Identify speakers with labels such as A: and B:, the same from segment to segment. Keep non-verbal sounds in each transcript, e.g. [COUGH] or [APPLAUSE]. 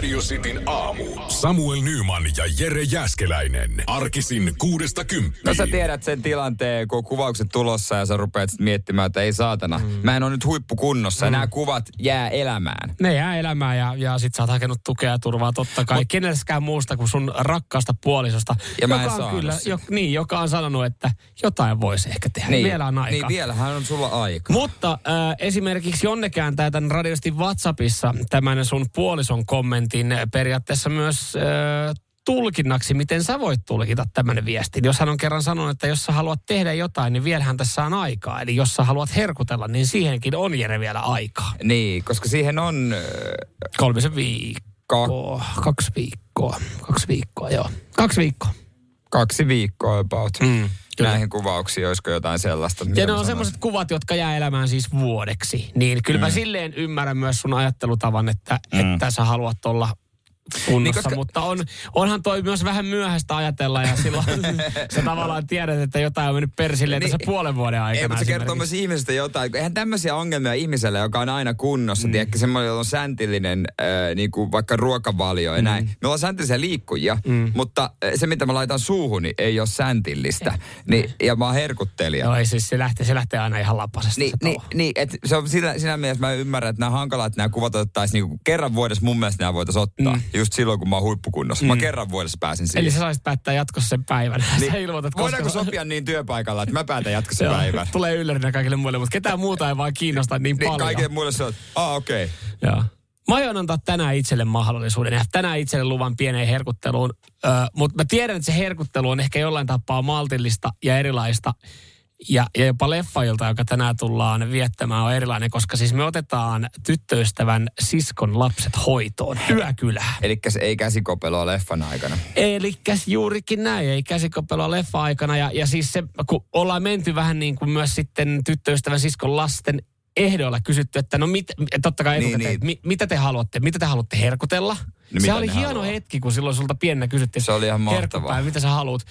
A: Radio Cityn aamu. Samuel Nyman ja Jere Jäskeläinen. Arkisin kuudesta
B: No
A: kymppiin.
B: sä tiedät sen tilanteen, kun kuvaukset tulossa ja sä rupeat miettimään, että ei saatana. Mm. Mä en ole nyt huippukunnossa ja nämä kuvat jää elämään.
C: Ne jää elämään ja, ja sit sä oot hakenut tukea ja turvaa totta kai. Mut, muusta kuin sun rakkaasta puolisosta.
B: Ja mä en
C: joka on kyllä, jo, niin, joka on sanonut, että jotain voisi ehkä tehdä.
B: Niin,
C: Vielä on aikaa.
B: Niin vielähän on sulla aika.
C: Mutta äh, esimerkiksi Jonne kääntää tämän radiosti WhatsAppissa tämän sun puolison kommentin äh, periaatteessa myös äh, tulkinnaksi, miten sä voit tulkita tämän viestin. Jos hän on kerran sanonut, että jos sä haluat tehdä jotain, niin vielähän tässä on aikaa. Eli jos sä haluat herkutella, niin siihenkin on Jere vielä aikaa.
B: Niin, koska siihen on...
C: Kolmisen viikkoa. Kaksi viikkoa. Kaksi viikkoa, joo. Kaksi viikkoa.
B: Kaksi viikkoa about.
C: Mm, kyllä.
B: Näihin kuvauksiin, olisiko jotain sellaista?
C: Ja ne on semmoiset kuvat, jotka jää elämään siis vuodeksi. Niin kyllä mm. mä silleen ymmärrän myös sun ajattelutavan, että, mm. että sä haluat olla kunnossa,
B: Niin,
C: niin,
B: koska-
C: koska... mutta on, onhan toi myös vähän myöhäistä ajatella ja silloin [LAUGHS] sä tavallaan tiedät, että jotain on mennyt persilleen
B: Niin,
C: tässä puolen vuoden aikana.
B: Ei, mutta se kertoo myös ihmisestä jotain. Eihän tämmöisiä ongelmia ihmiselle, joka on aina kunnossa. Mm. Tiedätkö, semmoinen, jolla on säntillinen äh, niin kuin vaikka ruokavalio ja mm. näin. Me ollaan säntillisiä liikkujia, mm. mutta äh, se, mitä mä laitan suuhun, niin ei ole säntillistä. Niin, ja mä oon herkuttelija.
C: Joo, ei siis se lähtee, se lähtee aina ihan lapasesta
B: Niin, niin, niin että se on siinä, siinä mielessä mä ymmärrän, että nämä että nämä kuvat otettaisiin niinku kerran vuodessa mun mielestä nämä voitaisiin ottaa. Mm. Just silloin, kun mä oon huippukunnossa. Mm. Mä kerran vuodessa pääsin siihen.
C: Eli sä saisit päättää jatkossa sen päivän. [LAUGHS] Niin, sä ilmoitat, koska
B: Voidaanko
C: sä-
B: sopia niin työpaikalla, että mä päätän jatkossa
C: Joo,
B: päivän?
C: Tulee yllärinä kaikille muille, mutta ketään muuta ei vaan kiinnosta niin,
B: Niin
C: paljon.
B: kaikille muille se on, ah okei. Okay.
C: Joo. Mä aion antaa tänään itselle mahdollisuuden ja tänään itselle luvan pieneen herkutteluun. Ö, mutta mä tiedän, että se herkuttelu on ehkä jollain tapaa maltillista ja erilaista. Ja, ja jopa leffailta, joka tänään tullaan viettämään, on erilainen, koska siis me otetaan tyttöystävän siskon lapset hoitoon yökylään.
B: Eli ei käsikopeloa leffan aikana.
C: Eli juurikin näin, ei käsikopelua leffa-aikana. Ja, ja siis se, kun ollaan menty vähän niin kuin myös sitten tyttöystävän siskon lasten ehdoilla kysytty, että no mit, totta kai
B: Niin, niin.
C: mi, mitä te haluatte, mitä te haluatte herkutella?
B: mitä
C: se oli hieno
B: haluaa?
C: hetki, kun silloin sulta pienenä kysyttiin,
B: Se oli ihan mahtavaa.
C: mitä sä haluat.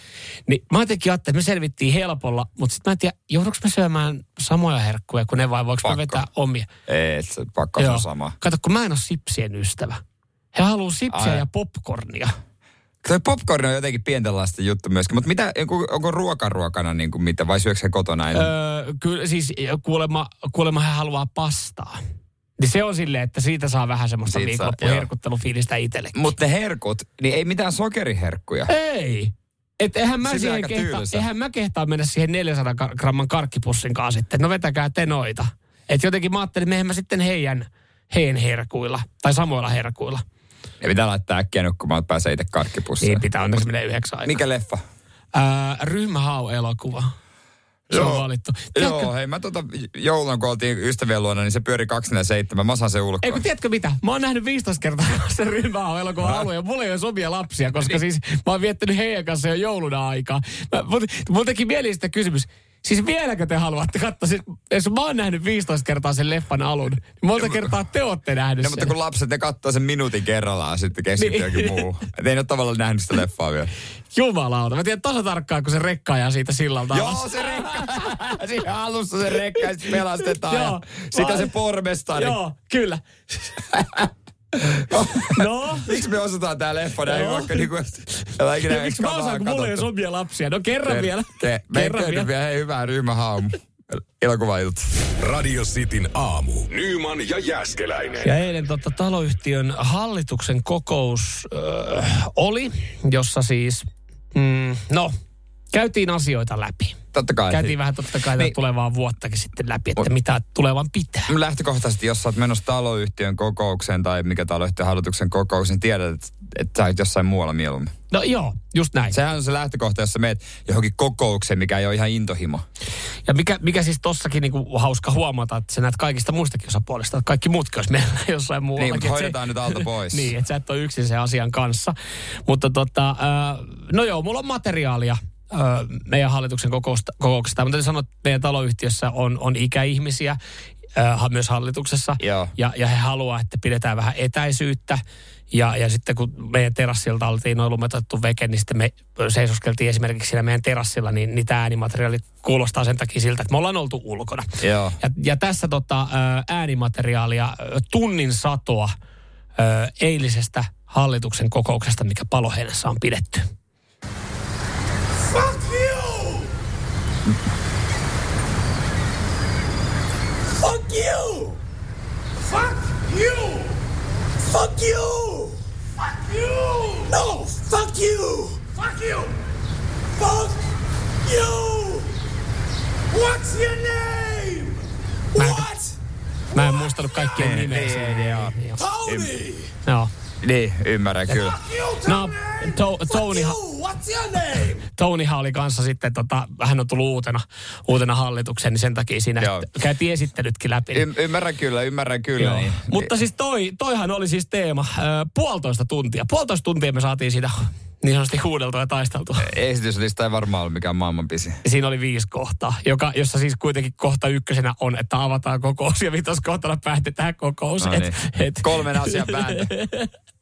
C: Niin mä jotenkin ajattelin, että me selvittiin helpolla, mutta sitten mä en tiedä, joudunko mä syömään samoja herkkuja kuin ne vai voiko mä vetää omia?
B: Ei, se pakko on sama.
C: Kato, kun mä en ole sipsien ystävä. He haluaa sipsiä
B: Ai.
C: ja popcornia.
B: Toi popcorn on jotenkin pienten lasten juttu myöskin, mutta mitä, onko, onko ruokaruokana niin kuin mitä, vai syöksä kotona?
C: Öö, kyllä siis kuulemma, kuulemma hän haluaa pastaa. Niin se on silleen, että siitä saa vähän semmoista viikonloppuherkuttelufiilistä itsellekin.
B: Mutta ne herkut, niin ei mitään sokeriherkkuja.
C: Ei. Et eihän mä,
B: on
C: siihen kehtaa, eihän mä kehtaa mennä siihen 400 ka- gramman karkkipussin kanssa sitten. No vetäkää te noita. Et jotenkin mä ajattelin, että mehän mä sitten heidän, heidän herkuilla. Tai samoilla herkuilla.
B: Ja pitää laittaa äkkiä nukkumaan, että pääsee itse karkkipussiin.
C: Niin pitää onneksi menee yhdeksän aikaa.
B: Mikä leffa?
C: Ää, ryhmähau-elokuva. Se on valittu. Tiedätkö,
B: Joo, hei mä tota joulun, kun oltiin ystävien luona, niin se pyöri 247. Mä saan se ulkoa.
C: Ei kun tiedätkö mitä? Mä oon nähnyt 15 kertaa [LAUGHS] sen ryhmää elokuvan alun ja mulla ei ole omia lapsia, koska siis mä oon viettänyt heidän kanssa jo jouluna aikaa. Mä, mut, mulla teki mieli sitä kysymys. Siis vieläkö te haluatte katsoa? Siis, jos mä oon nähnyt 15 kertaa sen leffan alun, niin monta kertaa te ootte nähnyt
B: No,
C: sen.
B: mutta kun lapset, ne katsoo sen minuutin kerrallaan, sitten keskittyy
C: Niin.
B: muu. Et ei ne ole tavallaan nähnyt sitä leffaa vielä.
C: Jumalauta. Mä tiedän tasa tarkkaan, kun se rekka ajaa siitä sillalta alas.
B: Joo, se rekka. [LAUGHS] Siinä alussa se rekka pelastetaan.
C: Joo.
B: Sitä se pormestari.
C: Joo, kyllä. [LAUGHS] no,
B: Miksi me osataan tää leffa näin,
C: Joo.
B: vaikka niinku... älä ikinä
C: ja miksi mä osaan, kun mulla ei ole omia lapsia? No kerran
B: Ke-
C: vielä.
B: Ke,
C: kerran
B: kerran
C: vielä.
B: vielä. Hei, hyvää ryhmähaamu. Elokuvailta.
A: Radio Cityn aamu. Nyman ja Jäskeläinen.
C: Ja eilen tota, taloyhtiön hallituksen kokous äh, oli, jossa siis, mm, no, käytiin asioita läpi.
B: Totta kai.
C: Käytiin vähän totta kai
B: Niin.
C: tulevaa vuottakin sitten läpi, että
B: Mut-
C: mitä tulevan pitää.
B: Lähtökohtaisesti, jos sä oot menossa taloyhtiön kokoukseen tai mikä taloyhtiön hallituksen kokoukseen, niin tiedät, että, että sä oot jossain muualla mieluummin.
C: No joo, just näin.
B: Sehän on se lähtökohta, jos sä meet johonkin kokoukseen, mikä ei ole ihan intohimo.
C: Ja mikä, mikä siis tossakin niinku hauska huomata, että sä näet kaikista muistakin osapuolista, että kaikki muutkin olisi meillä [LAUGHS] jossain muualla.
B: Niin, mutta hoidetaan nyt alta pois. [LAUGHS]
C: niin, että sä et ole yksin sen asian kanssa. Mutta tota, äh, no joo, mulla on materiaalia meidän hallituksen kokousta, kokouksesta. Mutta sanoa, että meidän taloyhtiössä on, on ikäihmisiä, äh, myös hallituksessa.
B: Joo.
C: Ja, ja he haluaa, että pidetään vähän etäisyyttä. Ja, ja sitten kun meidän terassilta oltiin noin lumetettu veke, niin sitten me seisoskeltiin esimerkiksi siinä meidän terassilla, niin, niin tämä äänimateriaali kuulostaa sen takia siltä, että me ollaan oltu ulkona.
B: Joo.
C: Ja, ja tässä tota, ää, äänimateriaalia, tunnin satoa eilisestä hallituksen kokouksesta, mikä Paloheinässä on pidetty.
D: Fuck you! Fuck you! Fuck you! Fuck you! Fuck you! No! Fuck you! Fuck you! Fuck you! What's your name? What?
C: Mä en muistanut kaikkien
B: Niin,
C: nimeä.
B: niin,
C: siinä.
B: joo.
C: Joo.
D: Tony!
C: Joo.
B: Niin, ymmärrän kyllä.
C: No,
D: Tony!
C: To-
D: Fuck
C: Tonyhan-
D: you! What's your name?
C: Tonyhan oli kanssa sitten, tota, hän on tullut uutena, uutena hallitukseen, niin sen takia siinä
B: Joo.
C: käytiin esittelytkin läpi.
B: Y- ymmärrän kyllä, ymmärrän kyllä.
C: Joo.
B: Niin.
C: Mutta siis toi, toihan oli siis teema. Ö, puolitoista tuntia. Puolitoista tuntia me saatiin siitä niin sanotusti huudeltua ja taisteltua.
B: Esityslista ei varmaan ollut mikään maailman pisin.
C: Siinä oli viisi kohtaa, joka, jossa siis kuitenkin kohta ykkösenä on, että avataan kokous ja vitoskohtana päätetään kokous.
B: No
C: Et-
B: niin.
C: et-
B: Kolmen asian vääntö. [LAUGHS]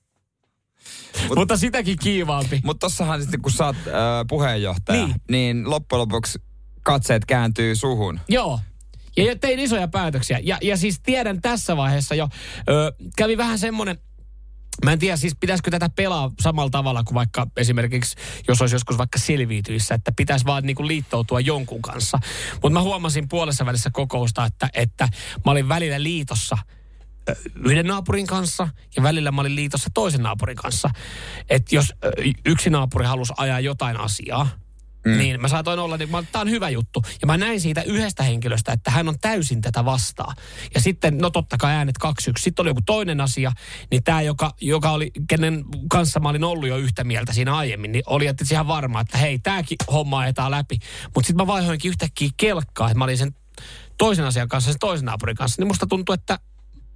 B: Mut-
C: Mutta sitäkin kiivaampi.
B: Mutta tossahan sitten, kun sä oot äh, puheenjohtaja, niin.
C: Niin.
B: niin loppujen lopuksi katseet kääntyy suhun.
C: Joo. Ja ja tein isoja päätöksiä. Ja, ja siis tiedän tässä vaiheessa jo, ö, kävi vähän semmoinen, Mä en tiedä, siis pitäisikö tätä pelaa samalla tavalla kuin vaikka esimerkiksi, jos olisi joskus vaikka selviytyissä, että pitäisi vaan niinku liittoutua jonkun kanssa. Mutta mä huomasin puolessa välissä kokousta, että, että mä olin välillä liitossa yhden naapurin kanssa ja välillä mä olin liitossa toisen naapurin kanssa. Että jos yksi naapuri halusi ajaa jotain asiaa, Mm. Niin mä saatoin olla, niin tämä on hyvä juttu. Ja mä näin siitä yhdestä henkilöstä, että hän on täysin tätä vastaan. Ja sitten, no totta kai äänet 2-1. Sitten oli joku toinen asia, niin tämä, joka, joka oli, kenen kanssa mä olin ollut jo yhtä mieltä siinä aiemmin, niin oli että ihan varma, että hei, tämäkin homma ajetaan läpi. Mutta sitten mä vaihoinkin yhtäkkiä kelkkaa, että mä olin sen toisen asian kanssa, sen toisen naapurin kanssa, niin musta tuntui, että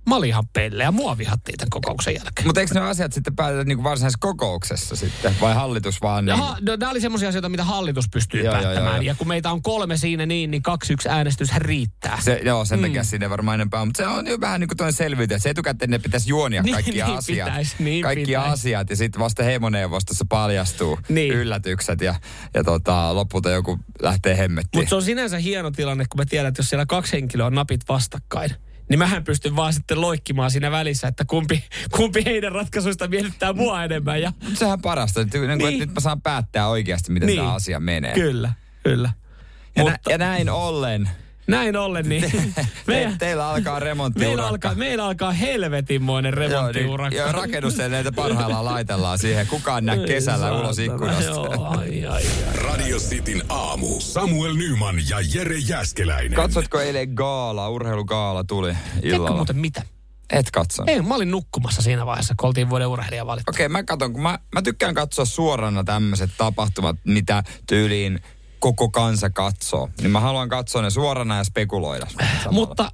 C: mä olin ihan pelle ja mua vihattiin tämän kokouksen jälkeen.
B: Mutta eikö ne asiat sitten päätetä niin varsinaisessa kokouksessa sitten? Vai hallitus vaan niin?
C: Jaha, no, nämä oli semmoisia asioita, mitä hallitus pystyy
B: Joo,
C: päättämään.
B: joo, joo.
C: Ja kun meitä on kolme siinä niin, niin 2-1 äänestyshän riittää.
B: Se, joo, sen takia siinä ei varmaan enempää. Mutta se on jo vähän niin kuin toinen selviytyä. Se etukäteen ne pitäisi juonia [LAUGHS]
C: Niin,
B: kaikki
C: niin
B: asiat.
C: pitäis, niin
B: kaikki
C: pitäis.
B: asiat. Ja sitten vasta heimoneuvostossa paljastuu
C: Niin.
B: yllätykset. Ja, ja tota, lopulta joku lähtee hemmettiin.
C: Mutta se on sinänsä hieno tilanne, kun mä tiedän, että jos siellä kaksi henkilöä on napit vastakkain, niin mähän pystyn vaan sitten loikkimaan siinä välissä, että kumpi, [LAUGHS] kumpi heidän ratkaisuista miellyttää mua enemmän. Ja,
B: Mut sehän parasta, että, niin.
C: Niin.
B: että nyt mä saan päättää oikeasti, miten
C: Niin.
B: tämä asia menee.
C: kyllä, kyllä.
B: Ja,
C: Mutta
B: nä, ja näin ollen,
C: näin ollen, niin
B: te, [LAUGHS]
C: meidän,
B: teillä alkaa remonttiurakka.
C: meillä, alkaa, meillä alkaa helvetinmoinen
B: Joo, niin,
C: remonttiurakka.
B: ja rakennustelineitä parhaillaan laitellaan siihen. Kukaan näe kesällä
C: saatana,
B: ulos ikkunasta.
C: Joo, ai, ai, ai.
A: Radio Cityn aamu. Samuel Nyman ja Jere Jäskeläinen.
B: Katsotko eilen gaala, urheilugaala tuli
C: Tiedätkö
B: illalla?
C: muuten mitä?
B: Et katso.
C: Ei, mä olin nukkumassa siinä vaiheessa, kun oltiin vuoden urheilija valittu.
B: Okei, mä katson, kun mä, mä tykkään katsoa suorana tämmöiset tapahtumat, mitä tyyliin koko kansa katsoo. Niin mä haluan katsoa ne suorana ja spekuloida. samalla.
C: Mutta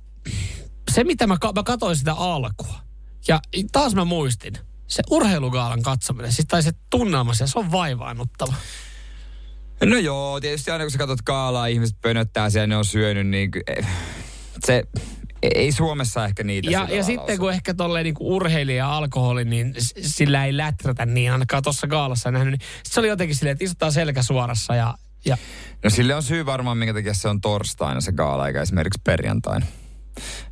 C: se, mitä mä, mä katsoin sitä alkua, ja taas mä muistin, se urheilugaalan katsominen, siis tai se tunnelma, se on vaivaannuttava.
B: No joo, tietysti aina kun sä katsot gaalaa, ihmiset pönöttää siellä, ne on syönyt, niin eh, se ei Suomessa ehkä niitä
C: Ja, ja sitten
B: osaa.
C: kun ehkä tolleen niin urheilija ja alkoholi, niin sillä ei läträtä niin, ainakaan tuossa gaalassa nähnyt, niin se oli jotenkin silleen, että istutaan selkä suorassa ja, ja
B: No sille on syy varmaan, minkä takia se on torstaina se gaala, eikä esimerkiksi perjantaina.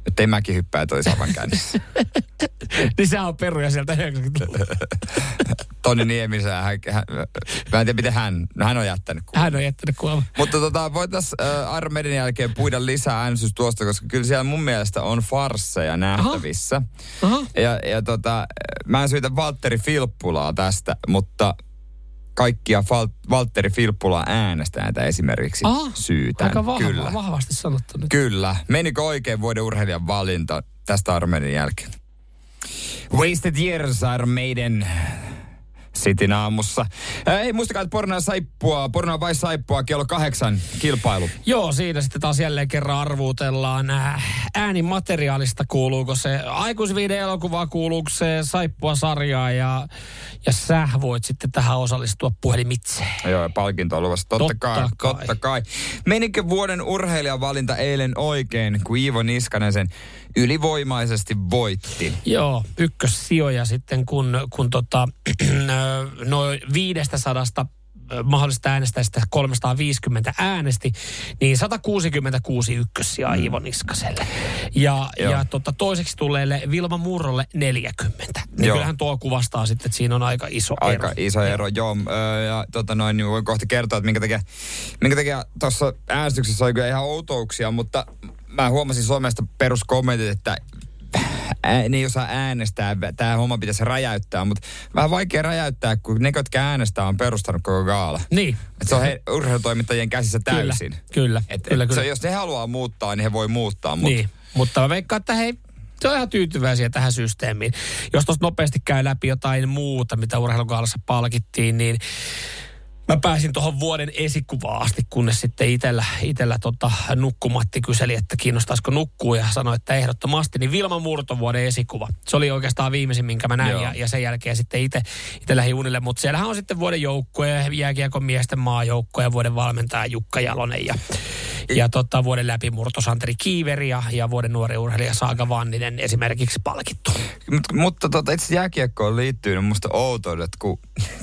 B: Että ei mäkin hyppää toi saman käynnissä. [LAUGHS]
C: niin sehän on peruja sieltä 90-luvulta.
B: Toni Niemisä, hän, hän, mä en tiedä miten hän, no hän on jättänyt kuvan.
C: Hän on jättänyt kuoleman.
B: Mutta tota, voitaisiin äh, Maiden jälkeen puida lisää äänestys tuosta, koska kyllä siellä mun mielestä on farsseja nähtävissä.
C: Aha.
B: Ja, ja tota, mä en syytä Valtteri Filppulaa tästä, mutta kaikkia Fal- Valtteri Filppula äänestäjätä esimerkiksi
C: Ah,
B: syytän.
C: Aika vahva,
B: Kyllä.
C: vahvasti sanottu nyt.
B: Kyllä. Menikö oikein vuoden urheilijan valinta tästä Armenin jälkeen? Wasted Years are meidän Sitin aamussa. Ei muistakaa, että pornoa saippua, pornoa vai saippua kello kahdeksan kilpailu.
C: Joo, siinä sitten taas jälleen kerran arvuutellaan äänimateriaalista, kuuluuko se aikuisviiden elokuva, kuuluuko se saippua sarjaa ja, ja sä voit sitten tähän osallistua puhelimitse.
B: Joo, ja palkinto on luvassa. Totta,
C: Totta
B: kai,
C: kai.
B: totta kai. Menikö vuoden urheilijan valinta eilen oikein, kun Iivo Niskanen sen ylivoimaisesti voitti?
C: Joo, ykkössijoja sitten, kun, kun tota, [CLEARS THROAT] noin viidestä sadasta mahdollista äänestäjistä 350 äänesti, niin 166 ykkössijaa mm. Iivo Niskaselle. Ja,
B: Joo.
C: ja tota, toiseksi tulleelle Vilma Murrolle 40. Niin
B: Joo.
C: kyllähän tuo kuvastaa sitten, että siinä on aika iso
B: Aika
C: ero.
B: iso ero, joo. Öö, ja tota noin, niin voin kohta kertoa, että minkä takia, minkä takia tuossa äänestyksessä oli kyllä ihan outouksia, mutta mä huomasin somesta peruskommentit, että ää, ne ei osaa äänestää, tämä homma pitäisi räjäyttää, mutta vähän vaikea räjäyttää, kun ne, jotka äänestää, on perustanut koko gaala.
C: Niin.
B: Et se on he, urheilutoimittajien käsissä täysin.
C: Kyllä, kyllä,
B: Et,
C: kyllä,
B: et
C: kyllä.
B: Se, jos ne haluaa muuttaa, niin he voi muuttaa, mutta
C: Niin, mutta mä veikkaan, että hei, se on ihan tyytyväisiä tähän systeemiin. Jos tuosta nopeasti käy läpi jotain muuta, mitä urheilukaalassa palkittiin, niin mä pääsin tuohon vuoden esikuvaan asti, kunnes sitten itellä, itellä tota, nukkumatti kyseli, että kiinnostaisiko nukkua ja sanoi, että ehdottomasti. Niin Vilma Murto vuoden esikuva. Se oli oikeastaan viimeisin, minkä mä näin
B: Joo.
C: ja, ja, sen jälkeen sitten itse itse lähdin unille. Mutta siellähän on sitten vuoden joukkue, jääkiekon miesten maajoukko ja vuoden valmentaja Jukka Jalonen ja ja tota, vuoden läpimurto Santeri Kiiveri ja, ja vuoden nuori urheilija Saaga Vanninen esimerkiksi palkittu.
B: Mut, mutta tota, itse jääkiekkoon liittyy ne musta outoudet, kun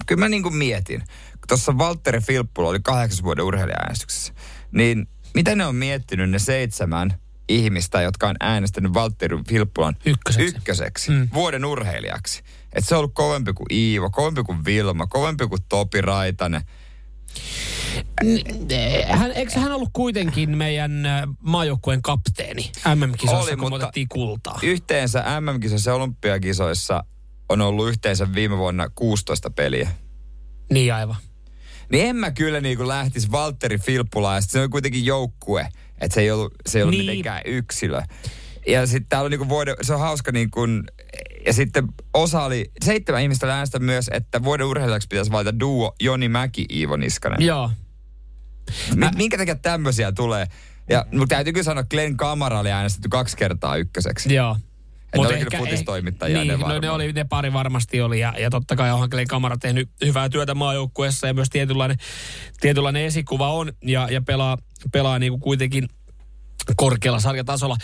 B: kyllä mä niinku mietin, tuossa Valtteri Filppula oli kahdeksas vuoden urheilijaäänestyksessä, niin mitä ne on miettinyt ne seitsemän ihmistä, jotka on äänestänyt Valtteri Filppulan
C: Ykköseksi.
B: ykköseksi
C: Mm.
B: vuoden urheilijaksi. Että se on ollut kovempi kuin Iivo, kovempi kuin Vilma, kovempi kuin Topi Raitanen.
C: Hän, eikö hän ollut kuitenkin meidän äh, maajoukkueen kapteeni MM-kisoissa,
B: Oli,
C: kun
B: mutta-
C: kultaa?
B: Yhteensä MM-kisoissa ja olympiakisoissa on ollut yhteensä viime vuonna 16 peliä.
C: Niin aivan.
B: Niin en mä kyllä niin kuin lähtisi Valtteri Filppulaa, se on kuitenkin joukkue, että se ei ollut, se ei ollut
C: Niin.
B: mitenkään yksilö. Ja sitten täällä on niin kuin vuoden, se on hauska niin kuin, ja sitten osa oli, seitsemän ihmistä äänestä myös, että vuoden urheilijaksi pitäisi valita duo Joni Mäki, Iivo Niskanen.
C: Joo.
B: Mi- minkä takia tämmöisiä tulee? Ja mutta täytyy kyllä sanoa, että Glenn Kamara oli äänestetty kaksi kertaa ykköseksi.
C: Joo.
B: Ne
C: Mut
B: oli
C: ehkä-
B: futistoimittajia,
C: niin,
B: ne
C: no, ne, oli, ne pari varmasti oli ja, ja totta kai onhan Glenn Kamara tehnyt hyvää työtä maajoukkueessa ja myös tietynlainen, tietynlainen esikuva on ja, ja pelaa, pelaa niin kuin kuitenkin korkealla sarjatasolla.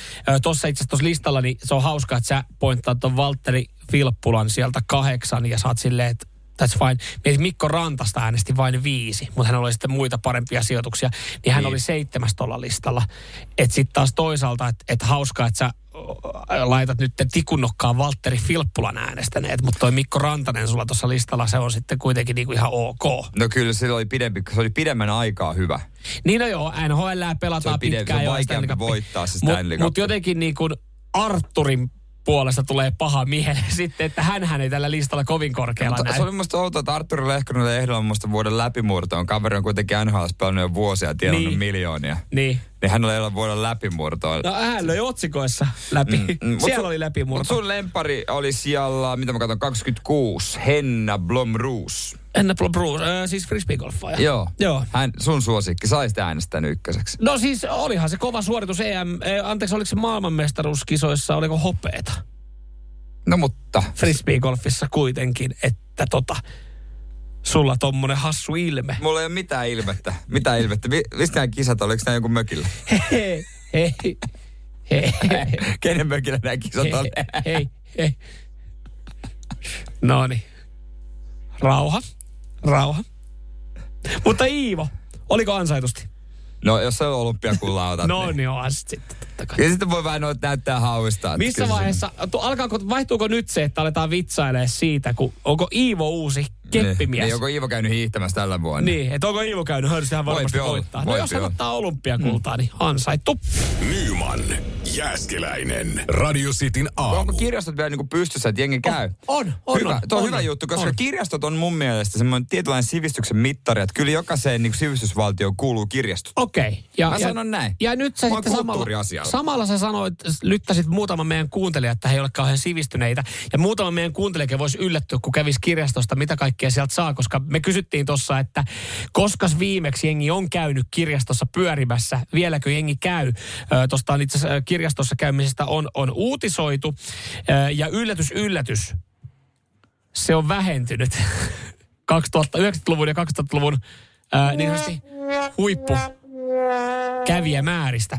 C: Tuossa itse asiassa listalla, niin se on hauska, että sä pointtaat tuon Valtteri Filppulan sieltä kahdeksan ja saat silleen, että that's fine. Mikko Rantasta äänesti vain viisi, mutta hän oli sitten muita parempia sijoituksia, niin hän
B: Niin.
C: oli seitsemäs tuolla listalla. Että sitten taas toisaalta, että et hauskaa, että sä laitat nyt tikunnokkaan Valtteri Filppulan äänestäneet, mutta toi Mikko Rantanen sulla tuossa listalla, se on sitten kuitenkin niinku ihan ok.
B: No kyllä se oli, pidempi, se oli pidemmän aikaa hyvä.
C: Niin no joo, NHL pelataan
B: on pide- se
C: pitkään
B: on vaikeampi voittaa se
C: Mut-
B: Stanley
C: Mut
B: Cup.
C: jotenkin niin kuin Arturin puolesta tulee paha miele [LAUGHS] sitten, että hän ei tällä listalla kovin korkealla
B: Mutta
C: näy.
B: se oli musta outoa, että Arturi Lehkonen ehdolla musta vuoden läpimurtoon. Kaveri on kuitenkin NHL pelannut jo vuosia ja tienannut
C: niin.
B: miljoonia.
C: Niin.
B: Niin hän oli ehdolla vuoden läpimurtoon.
C: No hän löi otsikoissa läpi. Mm, mm, Siellä
B: sun-
C: oli läpimurto.
B: Mutta sun lempari oli siellä, mitä mä katson, 26. Henna Blomroos.
C: Enna Bruce, äh, siis frisbeegolfaaja.
B: Joo.
C: Joo.
B: Hän, sun suosikki, saisit äänestänyt ykköseksi.
C: No siis olihan se kova suoritus EM, eh, anteeksi oliko se maailmanmestaruuskisoissa, oliko hopeeta?
B: No mutta,
C: Frisbeegolfissa kuitenkin, että tota, sulla tommonen hassu ilme.
B: mulla ei ole mitään ilmettä. Mitään ilmettä. Mi- Mistä nämä kisat, oliko nämä jonkun mökillä?
C: Hei, hei, hei,
B: Kenen mökillä nämä kisat oli?
C: hei, hei, hei. No niin. Rauha, rauha. Mutta Iivo, oliko ansaitusti?
B: No jos se on olympiakulla otat.
C: No
B: niin.
C: niin, on sitten.
B: Ja sitten voi vähän noita näyttää hauista.
C: Missä vaiheessa, tu, alkaako, vaihtuuko nyt se, että aletaan vitsailemaan siitä, kun onko Iivo uusi keppimies?
B: Niin, niin, onko Iivo käynyt hiihtämässä tällä vuonna?
C: Niin, että onko Iivo käynyt hörsihän varmasti
B: Voipi olla,
C: voittaa. No jos hän ottaa olympiakultaa, niin ansaittu.
A: Nyman Jääskeläinen. Radio Cityn aamu.
B: Onko kirjastot vielä niin pystyssä, että jengi käy?
C: On, on,
B: hyvä.
C: on,
B: Tuo on
C: on,
B: hyvä juttu, koska
C: on.
B: kirjastot on mun mielestä semmoinen tietynlainen sivistyksen mittari, että kyllä jokaiseen niin sivistysvaltioon kuuluu kirjastot.
C: Okei. Ja,
B: Mä
C: ja,
B: sanon näin.
C: Ja nyt sä sitten samalla, samalla sä sanoit, lyttäsit muutaman meidän kuuntelijat, että he ei ole kauhean sivistyneitä. Ja muutama meidän kuuntelijakin voisi yllättyä, kun kävisi kirjastosta, mitä kaikkea sieltä saa. Koska me kysyttiin tuossa, että koskas viimeksi jengi on käynyt kirjastossa pyörimässä, vieläkö jengi käy. Tuosta on itse asiassa kirjastossa käymisestä on, on uutisoitu. Ja yllätys, yllätys, se on vähentynyt [LAUGHS] 2090-luvun ja 2000-luvun ää, niin sanotusti huippu kävijämääristä.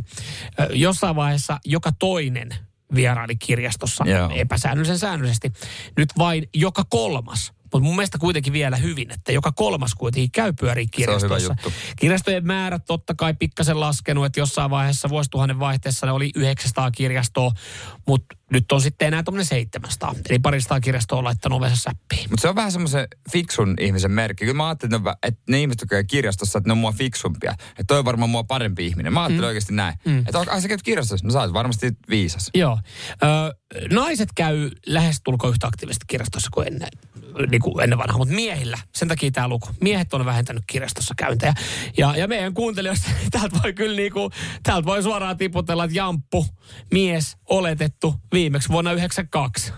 C: Jossain vaiheessa joka toinen vieraili kirjastossa
B: Joo.
C: epäsäännöllisen säännöllisesti. Nyt vain joka kolmas. Mutta mun mielestä kuitenkin vielä hyvin, että joka kolmas kuitenkin käy pyörii kirjastossa. Kirjastojen määrät totta kai pikkasen laskenut, että jossain vaiheessa vuosituhannen vaihteessa ne oli 900 kirjastoa, mutta nyt on sitten enää tuommoinen 700. Eli paristaa kirjastoa on laittanut ovensa säppiin.
B: Mutta se on vähän semmoisen fiksun ihmisen merkki. Kyllä mä ajattelin, että ne, että ihmiset, jotka kirjastossa, että ne on mua fiksumpia. Että toi on varmaan mua parempi ihminen. Mä ajattelin mm. oikeasti näin. Mm. Että ai sä käyt kirjastossa, no sä oot varmasti viisas.
C: Joo. Ö, naiset käy lähestulkoon yhtä aktiivisesti kirjastossa kuin ennen, niin kuin ennen vanhaa, mutta miehillä, sen takia tämä luku. Miehet on vähentänyt kirjastossa käyntejä. Ja, ja meidän kuuntelijoista, [LAUGHS] täältä voi kyllä niin kuin, täältä voi suoraan tiputella, että jamppu, mies, oletettu, viimeksi vuonna 92.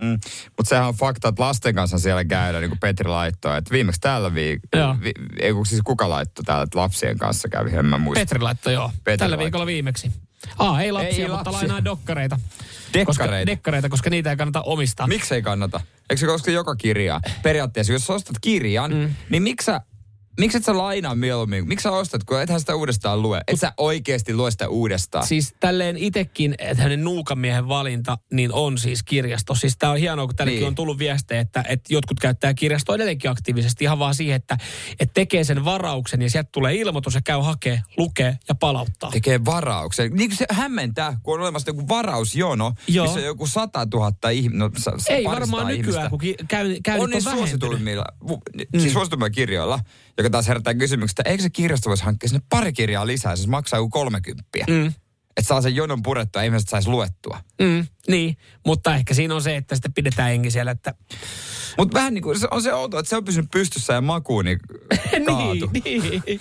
B: Mm. Mutta sehän on fakta, että lasten kanssa siellä käydään, niin kuin Petri laittoi. Että viimeksi tällä viikolla, vi, ei kun siis kuka laittoi täällä, että lapsien kanssa kävi, en mä muista.
C: Petri laittoi joo,
B: Petri
C: tällä
B: laittoi.
C: viikolla viimeksi. Aa, ei lapsia,
B: Ei
C: ei mutta
B: lapsia.
C: lainaa dokkareita.
B: Dekkareita?
C: Koska, dekkareita, koska niitä ei kannata omistaa.
B: Miksei kannata? Eikö se koske joka kirjaa? Periaatteessa, jos sä ostat kirjan, mm. niin miksi sä, miksi et sä lainaa mieluummin? Miksi sä ostat, kun ethän sitä uudestaan lue? Et sä oikeasti lue sitä uudestaan.
C: Siis tälleen itekin, että hänen nuukamiehen valinta, niin on siis kirjasto. Siis tää on hienoa, kun tännekin
B: Niin.
C: on tullut viestejä, että, että jotkut käyttää kirjastoa edelleenkin aktiivisesti ihan vaan siihen, että, että tekee sen varauksen ja sieltä tulee ilmoitus ja käy hakee, lukee ja palauttaa.
B: tekee varauksen. Niin kuin se hämmentää, kun on olemassa joku varausjono,
C: Joo.
B: missä on joku 100 000 ihmistä. No, sa- sa-
C: Ei varmaan nykyään,
B: ihmistä.
C: kun ki- käy, käy
B: on niin suosituimmilla, mm. siis suosituimmilla kirjoilla, joka taas herättää kysymyksen, että eikö se kirjasto voisi hankkia sinne pari kirjaa lisää, se maksaa joku 30. Mm. Että saa sen jonon purettua ja ihmiset saisi luettua.
C: Mm, niin, mutta ehkä siinä on se, että sitten pidetään hengi siellä, että
B: Mutta vähän niin kuin se on se outo, että se on pysynyt pystyssä ja makuun niin kaatu. [LAUGHS]
C: niin, niin.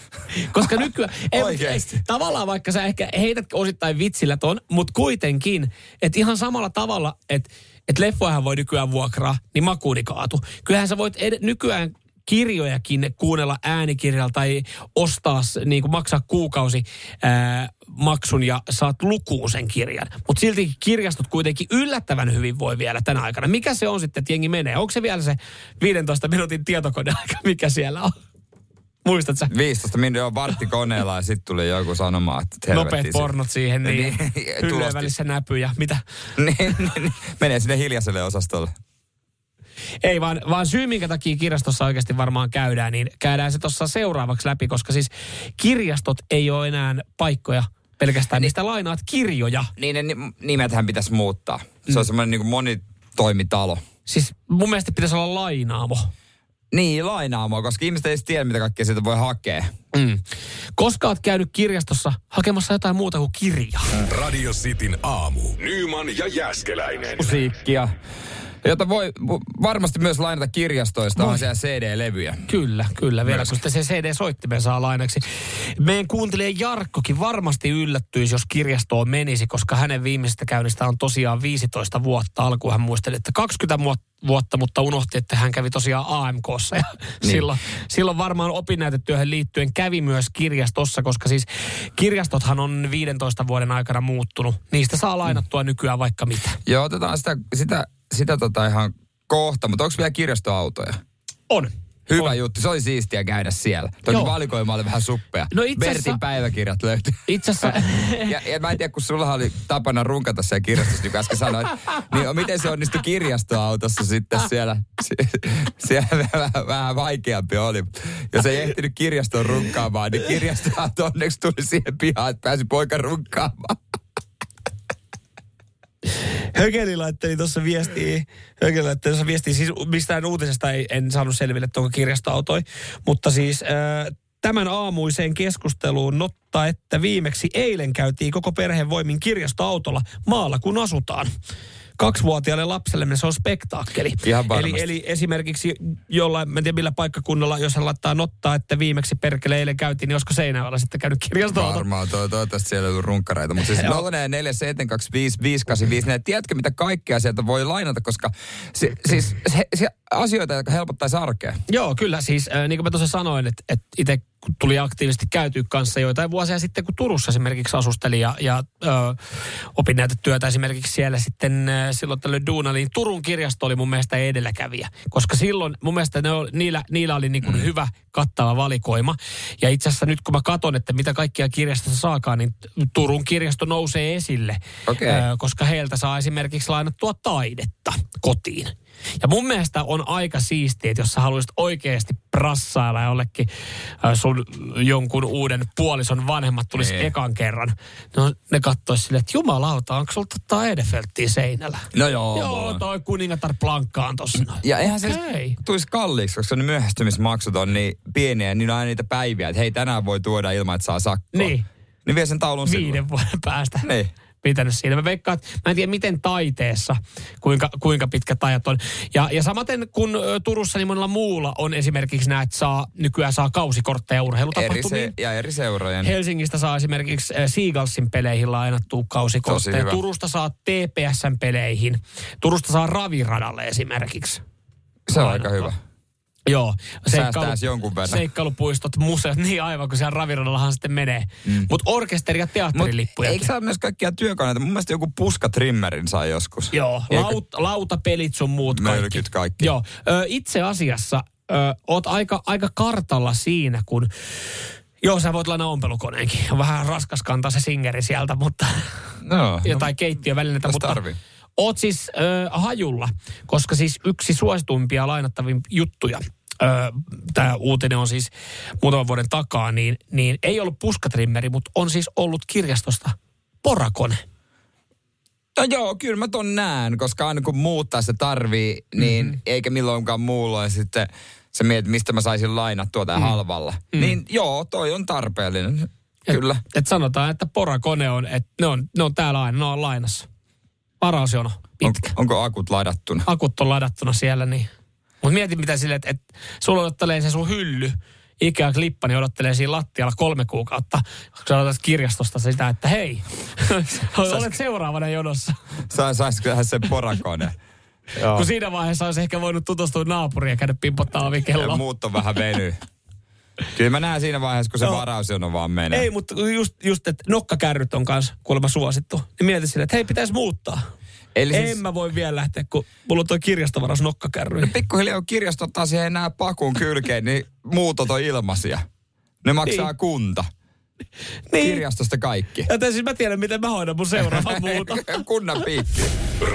C: Koska nykyään, [LAUGHS] ei, mut
B: Oikeesti.
C: ei, tavallaan vaikka sä ehkä heität osittain vitsillä ton, mutta kuitenkin, että ihan samalla tavalla, että et leffojahan voi nykyään vuokraa, niin makuuni kaatu. Kyllähän sä voit ed- nykyään kirjojakin kuunnella äänikirjalla tai ostaa, niin kuin maksaa kuukausi ää, maksun ja saat lukuun sen kirjan. Mutta silti kirjastot kuitenkin yllättävän hyvin voi vielä tänä aikana. Mikä se on sitten, että jengi menee? Onko se vielä se 15 minuutin tietokoneaika, mikä siellä on? Muistat sä?
B: 15 minuuttia on vartti koneella ja sitten tuli joku sanoma, että se-
C: pornot siihen, niin,
B: Niin, [LAUGHS]
C: välissä näpyjä. Mitä?
B: niin, niin, niin. Menee sinne hiljaiselle osastolle.
C: Ei vaan, vaan syy, minkä takia kirjastossa oikeasti varmaan käydään, niin käydään se tuossa seuraavaksi läpi, koska siis kirjastot ei ole enää paikkoja pelkästään, niistä lainaat kirjoja.
B: Niin ne ni- nimethän pitäisi muuttaa. Se
C: Mm.
B: on semmoinen niin kuin monitoimitalo.
C: Siis mun mielestä pitäisi olla lainaamo.
B: Niin, lainaamoa, koska ihmiset ei tiedä, mitä kaikkea sieltä voi hakea.
C: Mm. Koska oot käynyt kirjastossa hakemassa jotain muuta kuin kirjaa.
A: Radio Cityn aamu. Nyman ja Jäskeläinen.
B: Musiikkia, jota voi varmasti myös lainata kirjastoista, on siellä CD-levyjä.
C: Kyllä, kyllä. Vielä kun sitten se CD-soittimen saa lainaksi. Meidän kuuntelija Jarkkokin varmasti yllättyisi, jos kirjastoon menisi, koska hänen viimeisestä käynnistä on tosiaan 15 vuotta. Alkuun hän muisteli, että 20 vuotta mutta unohti, että hän kävi tosiaan AMKssa. Ja niin. silloin, silloin varmaan opinnäytetyöhön liittyen kävi myös kirjastossa, koska siis kirjastothan on 15 vuoden aikana muuttunut. Niistä saa lainattua nykyään vaikka mitä.
B: Joo, otetaan sitä, sitä, sitä tota ihan kohta, mutta onko vielä kirjastoautoja?
C: On.
B: Hyvä
C: On.
B: juttu, se oli siistiä käydä siellä. Toki
C: Joo.
B: valikoima oli vähän suppea.
C: No itse asiassa-
B: Bertin päiväkirjat löytyi.
C: Itse asiassa... [LAUGHS]
B: Ja, ja mä en tiedä, kun sulla oli tapana runkata siellä kirjastossa, niin kuin äsken sanoit, niin miten se onnistui kirjastoautossa sitten siellä, [LAUGHS] sie- siellä vähän, vähän vaikeampi oli. Jos ei ehtinyt kirjastoon runkaamaan, niin kirjastoauto onneksi tuli siihen pihaan, että pääsi poika runkaamaan.
C: Hökeli laitteli tuossa viestiä, Hökeli laitteli tuossa viestiä, siis mistään uutisesta ei, en saanut selville, että onko kirjastoautoi, mutta siis tämän aamuiseen keskusteluun nottaa, että viimeksi eilen käytiin koko perheen voimin kirjastoautolla maalla, kun asutaan kaksivuotiaalle lapselle se on spektaakkeli.
B: Ihan varmasti.
C: eli, eli esimerkiksi jollain, mä en tiedä millä paikkakunnalla, jos hän laittaa nottaa, että viimeksi perkele eilen käytiin, niin olisiko Seinäjoella sitten käynyt kirjastoauto?
B: Varmaan, toi, toivottavasti siellä on runkkareita. Mutta siis 0447255854, tiedätkö mitä kaikkea sieltä voi lainata, koska se, siis se, se asioita, jotka helpottaisi arkea.
C: Joo, kyllä siis, äh, niin kuin mä tuossa sanoin, että, että itse tuli aktiivisesti käytyä kanssa joitain vuosia sitten, kun Turussa esimerkiksi asustelin ja, ja ö, opin näitä työtä esimerkiksi siellä sitten ö, silloin tällöin duuna, niin Turun kirjasto oli mun mielestä edelläkävijä. Koska silloin mun mielestä ne oli, niillä, niillä oli niin kuin mm. hyvä kattava valikoima. Ja itse asiassa nyt kun mä katson, että mitä kaikkia kirjastossa saakaan, niin Turun kirjasto nousee esille.
B: Okei.
C: Ö, koska heiltä saa esimerkiksi lainattua taidetta kotiin. Ja mun mielestä on aika siistiä, että jos sä haluaisit oikeasti prassailla jollekin sun jonkun uuden puolison vanhemmat tulisi
B: Niin.
C: ekan kerran. No ne katsois silleen, että jumalauta, onko sulla tota Edefelttiä seinällä?
B: No joo.
C: Joo,
B: vaan.
C: toi kuningatar Plankka on tossa.
B: Ja eihän se
C: Okei.
B: tulisi kalliiksi, koska ne myöhästymismaksut on niin pieniä, niin on aina niitä päiviä, että hei tänään voi tuoda ilman, että saa sakkoa.
C: Niin.
B: Niin vie sen taulun silloin.
C: Viiden vuoden päästä.
B: Niin.
C: Pitänyt siinä. Mä veikkaan, että mä en tiedä miten taiteessa, kuinka, kuinka pitkät ajat on. Ja, ja samaten kun Turussa niin monella muulla on esimerkiksi näet saa, nykyään saa kausikortteja
B: Eri
C: urheilutapahtumiin.
B: se, ja eri seurojen.
C: Helsingistä saa esimerkiksi Seagalsin peleihin lainattua kausikortteja. Turusta saa TPSn peleihin. Turusta saa raviradalle esimerkiksi.
B: se on
C: lainattua.
B: aika hyvä.
C: Joo.
B: Säästäisi jonkun verran.
C: Seikkailupuistot, museot, niin aivan kun siellä raviradallahan sitten menee. Mm. Mutta orkesteri- ja
B: Mut
C: teatterilippuja.
B: eikö saa myös kaikkia työkoneita? Mun mielestä joku puskatrimmerin sai joskus.
C: Joo,
B: Eikö-
C: laut, lautapelit sun muut kaikki.
B: Mölkyt kaikki.
C: Joo, ö, itse asiassa ö, oot aika, aika kartalla siinä, kun... Joo, sä voit lainaa ompelukoneenkin. On vähän raskas kantaa se singeri sieltä, mutta [LAUGHS]
B: No,
C: jotain keittiövälineitä.
B: Jos
C: Mutta
B: tarvii.
C: Oot siis ö, hajulla, koska siis yksi suosituimpia lainattavia juttuja, tämä uutinen on siis muutaman vuoden takaa, niin, niin ei ollut puskatrimmeri, mutta on siis ollut kirjastosta porakone.
B: No joo, kyllä mä ton näen, koska aina kun muuttaa se tarvii, niin mm-hmm. eikä milloinkaan muulla ja sitten sä mietit, mistä mä saisin lainattua tai mm. halvalla. Mm. Niin joo, toi on tarpeellinen. Kyllä.
C: Et, et sanotaan, että porakone on, että ne on, ne on täällä aina, ne on lainassa. Varausjono
B: On,
C: pitkä.
B: onko akut ladattuna?
C: Akut on ladattuna siellä, niin. Mutta mieti mitä silleen, että et, sulla odottelee se sun hylly, Ikea klippa, niin odottelee siinä lattialla kolme kuukautta. Sä odotat kirjastosta sitä, että hei, [LAUGHS] olet seuraavana jonossa.
B: Sa, saisikohan se porakone? Joo.
C: Kun siinä vaiheessa olisi ehkä voinut tutustua naapuriin ja käydä pimpottaa ovikelloa.
B: muut on vähän veny. [LAUGHS] Kyllä mä näen siinä vaiheessa, kun se
C: Joo.
B: varausjono vaan menee.
C: Ei, mutta just, just että nokkakärryt on kanssa kuulemma suosittu. Niin mieti silleen, että hei, pitäisi muuttaa.
B: Eli
C: En
B: siis
C: mä voi vielä lähteä, kun mulla on tuo kirjastovaras nokkakärry.
B: pikkuhiljaa kun kirjasto ottaa siihen enää pakun kylkeen, niin muutot on ilmaisia. Ne maksaa
C: Niin.
B: kunta.
C: Niin.
B: Kirjastosta kaikki.
C: Joten siis mä tiedän, miten mä hoidan mun seuraava [LAUGHS] muuta.
B: Kunnan piikki.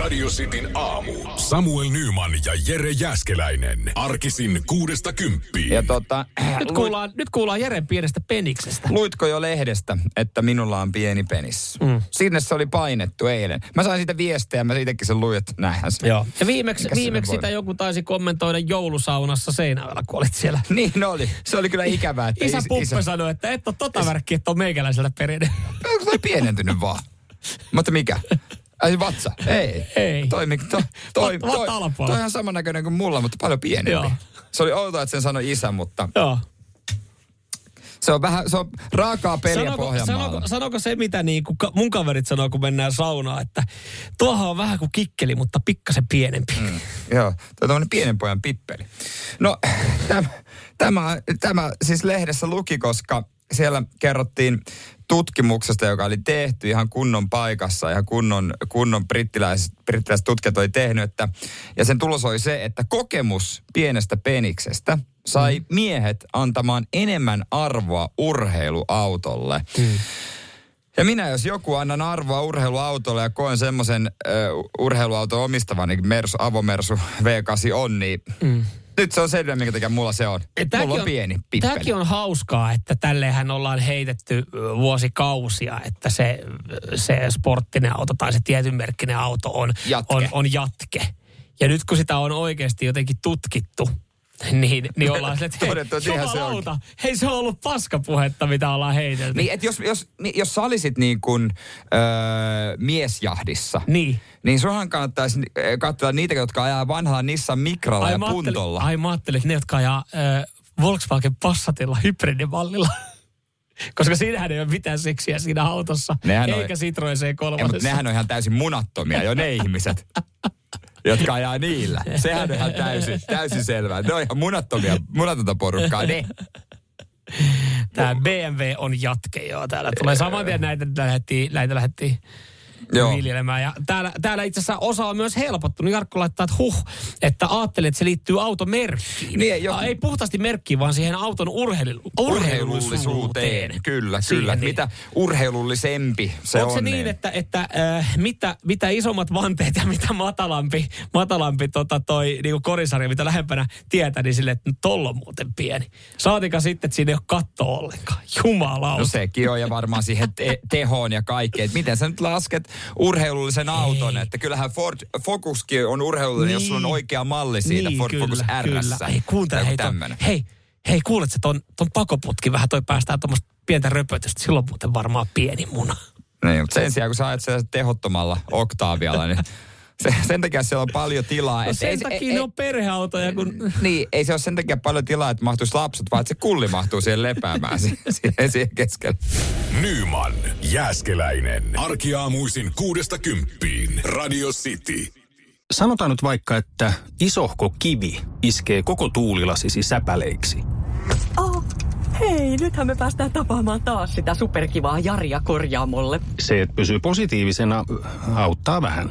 A: Radio Cityn aamu. Samuel Nyman ja Jere Jäskeläinen. Arkisin kuudesta kymppiin.
B: Ja tota,
C: Nyt kuullaan, nyt kuullaan Jeren pienestä peniksestä.
B: Luitko jo lehdestä, että minulla on pieni penis? Mm. Sinne se oli painettu eilen. Mä sain siitä viestejä, mä siitäkin sen luin, että näinhän se.
C: Joo. Ja viimeksi,
B: Mikä
C: viimeksi sitä joku taisi kommentoida joulusaunassa Seinäjoella, kun olit siellä.
B: Niin oli. Se oli kyllä ikävää, että
C: Isä
B: is-
C: Puppe sanoi, että et ole tota värkkiä, että on meikäläisellä perinne.
B: Onko toi pienentynyt vaan? Mutta mikä? Ai vatsa? Ei.
C: Ei.
B: Toi, mik- toi, toi, toi, toi, on ihan samannäköinen kuin mulla, mutta paljon pienempi.
C: Joo.
B: Se oli outoa, että sen sanoi isä, mutta
C: Joo.
B: se on vähän, se on raakaa peliä
C: Sanoko,
B: Pohjanmaalla.
C: sanoko, sanoko se, mitä niin kuin mun kaverit sanoo, kun mennään saunaan, että tuohan on vähän kuin kikkeli, mutta pikkasen pienempi. Mm.
B: Joo, toi on tämmönen pienen pojan pippeli. No, tämä, tämä, tämä siis lehdessä luki, koska siellä kerrottiin tutkimuksesta, joka oli tehty ihan kunnon paikassa, ihan kunnon, kunnon brittiläiset, brittiläiset tutkijat oli tehnyt, että, ja sen tulos oli se, että kokemus pienestä peniksestä sai miehet antamaan enemmän arvoa urheiluautolle. Ja minä, jos joku annan arvoa urheiluautolle ja koen semmoisen uh, urheiluauton omistavani, niin Mersu, avomersu V8 on, niin mm. Nyt se on selvä, minkä takia mulla se on.
C: Tääkin
B: mulla on, pieni pippeli.
C: Tämäkin on hauskaa, että tälleenhän ollaan heitetty vuosikausia, että se, se sporttinen auto tai se tietyn merkkinen auto on
B: Jatke.
C: on, on jatke. Ja nyt kun sitä on oikeasti jotenkin tutkittu, [LAUGHS] Niin, niin ollaan sille, että hei,
B: Todettu, että niinhän se
C: jumalauta, hei se on ollut paskapuhetta, mitä ollaan heitelty.
B: Niin, että jos, jos, niin, jos sä olisit niin kuin öö, miesjahdissa,
C: Niin.
B: niin sunhan kannattaisi äh, katsoa niitä, jotka ajaa vanhalla Nissan Mikralla ja
C: mä ajattelin-
B: Puntolla.
C: ai mä ajattelin, että ne, jotka ajaa äh, Volkswagen Passatilla hybridimallilla. [LAUGHS] Koska siinähän ei ole mitään seksiä siinä autossa,
B: Nehän on-
C: eikä Citroen
B: Ja,
C: C3.
B: mutta nehän on ihan täysin munattomia jo ne [LAUGHS] ihmiset, jotka ajaa niillä. Sehän on ihan täysin, täysin selvää. Ne on ihan munattomia, munatonta porukkaa. Ne.
C: Tämä BMW on jatke, joo. Täällä tulee saman tien näitä lähdettiin, näitä lähdettiin
B: Joo.
C: viljelemään. Ja täällä, täällä itse asiassa osa on myös helpottunut. Jarkko laittaa, että huh, että ajattelin, että se liittyy automerkkiin.
B: Niin, joku-
C: Ah, Ei puhtaasti merkkiin, vaan siihen auton urheilu, urheilullisuuteen.
B: Kyllä,
C: Siihen,
B: kyllä.
C: niin.
B: Mitä urheilullisempi se
C: Onko
B: on.
C: se niin, että, että äh, mitä, mitä isommat vanteet ja mitä matalampi, matalampi tota toi niinku korisarja, mitä lähempänä tietä, niin sille, että tolla on muuten pieni. Saatika sitten, että siinä ei ole kattoa ollenkaan. Jumalauta.
B: No sekin on ja varmaan siihen te- tehoon ja kaikkeen. Miten sä nyt lasket urheilullisen auton? Että kyllähän Ford Focuskin on urheilullinen, jos sulla on
C: Niin.
B: oikea malli siitä Ford Focus RS.
C: Hei, kuuntele, hei, ton, hei, hei, kuulet sä ton, ton pakoputki vähän toi päästään tuommoista pientä röpötystä. Silloin muuten varmaan pieni muna.
B: Niin, mutta sen sijaan, kun sä ajat tehottomalla Octavialla, niin [LAUGHS] se, sen takia siellä on paljon tilaa.
C: No
B: Et
C: sen
B: ei-
C: takia
B: ei-
C: ne on perheautoja, kun...
B: Niin, ei se ole sen takia paljon tilaa, että mahtuisi lapset, vaan että se kulli mahtuu siihen lepäämään [LAUGHS] siihen, siihen, siihen keskelle.
A: Nyman, Jääskeläinen. Arkiaamuisin kuudesta kymppiin. Radio City.
E: Sanotaan nyt vaikka, että isohko kivi iskee koko tuulilasisi säpäleiksi.
F: Oh, hei, nythän me päästään tapaamaan taas sitä superkivaa Jaria korjaamolle.
E: Se, että pysyy positiivisena, auttaa vähän.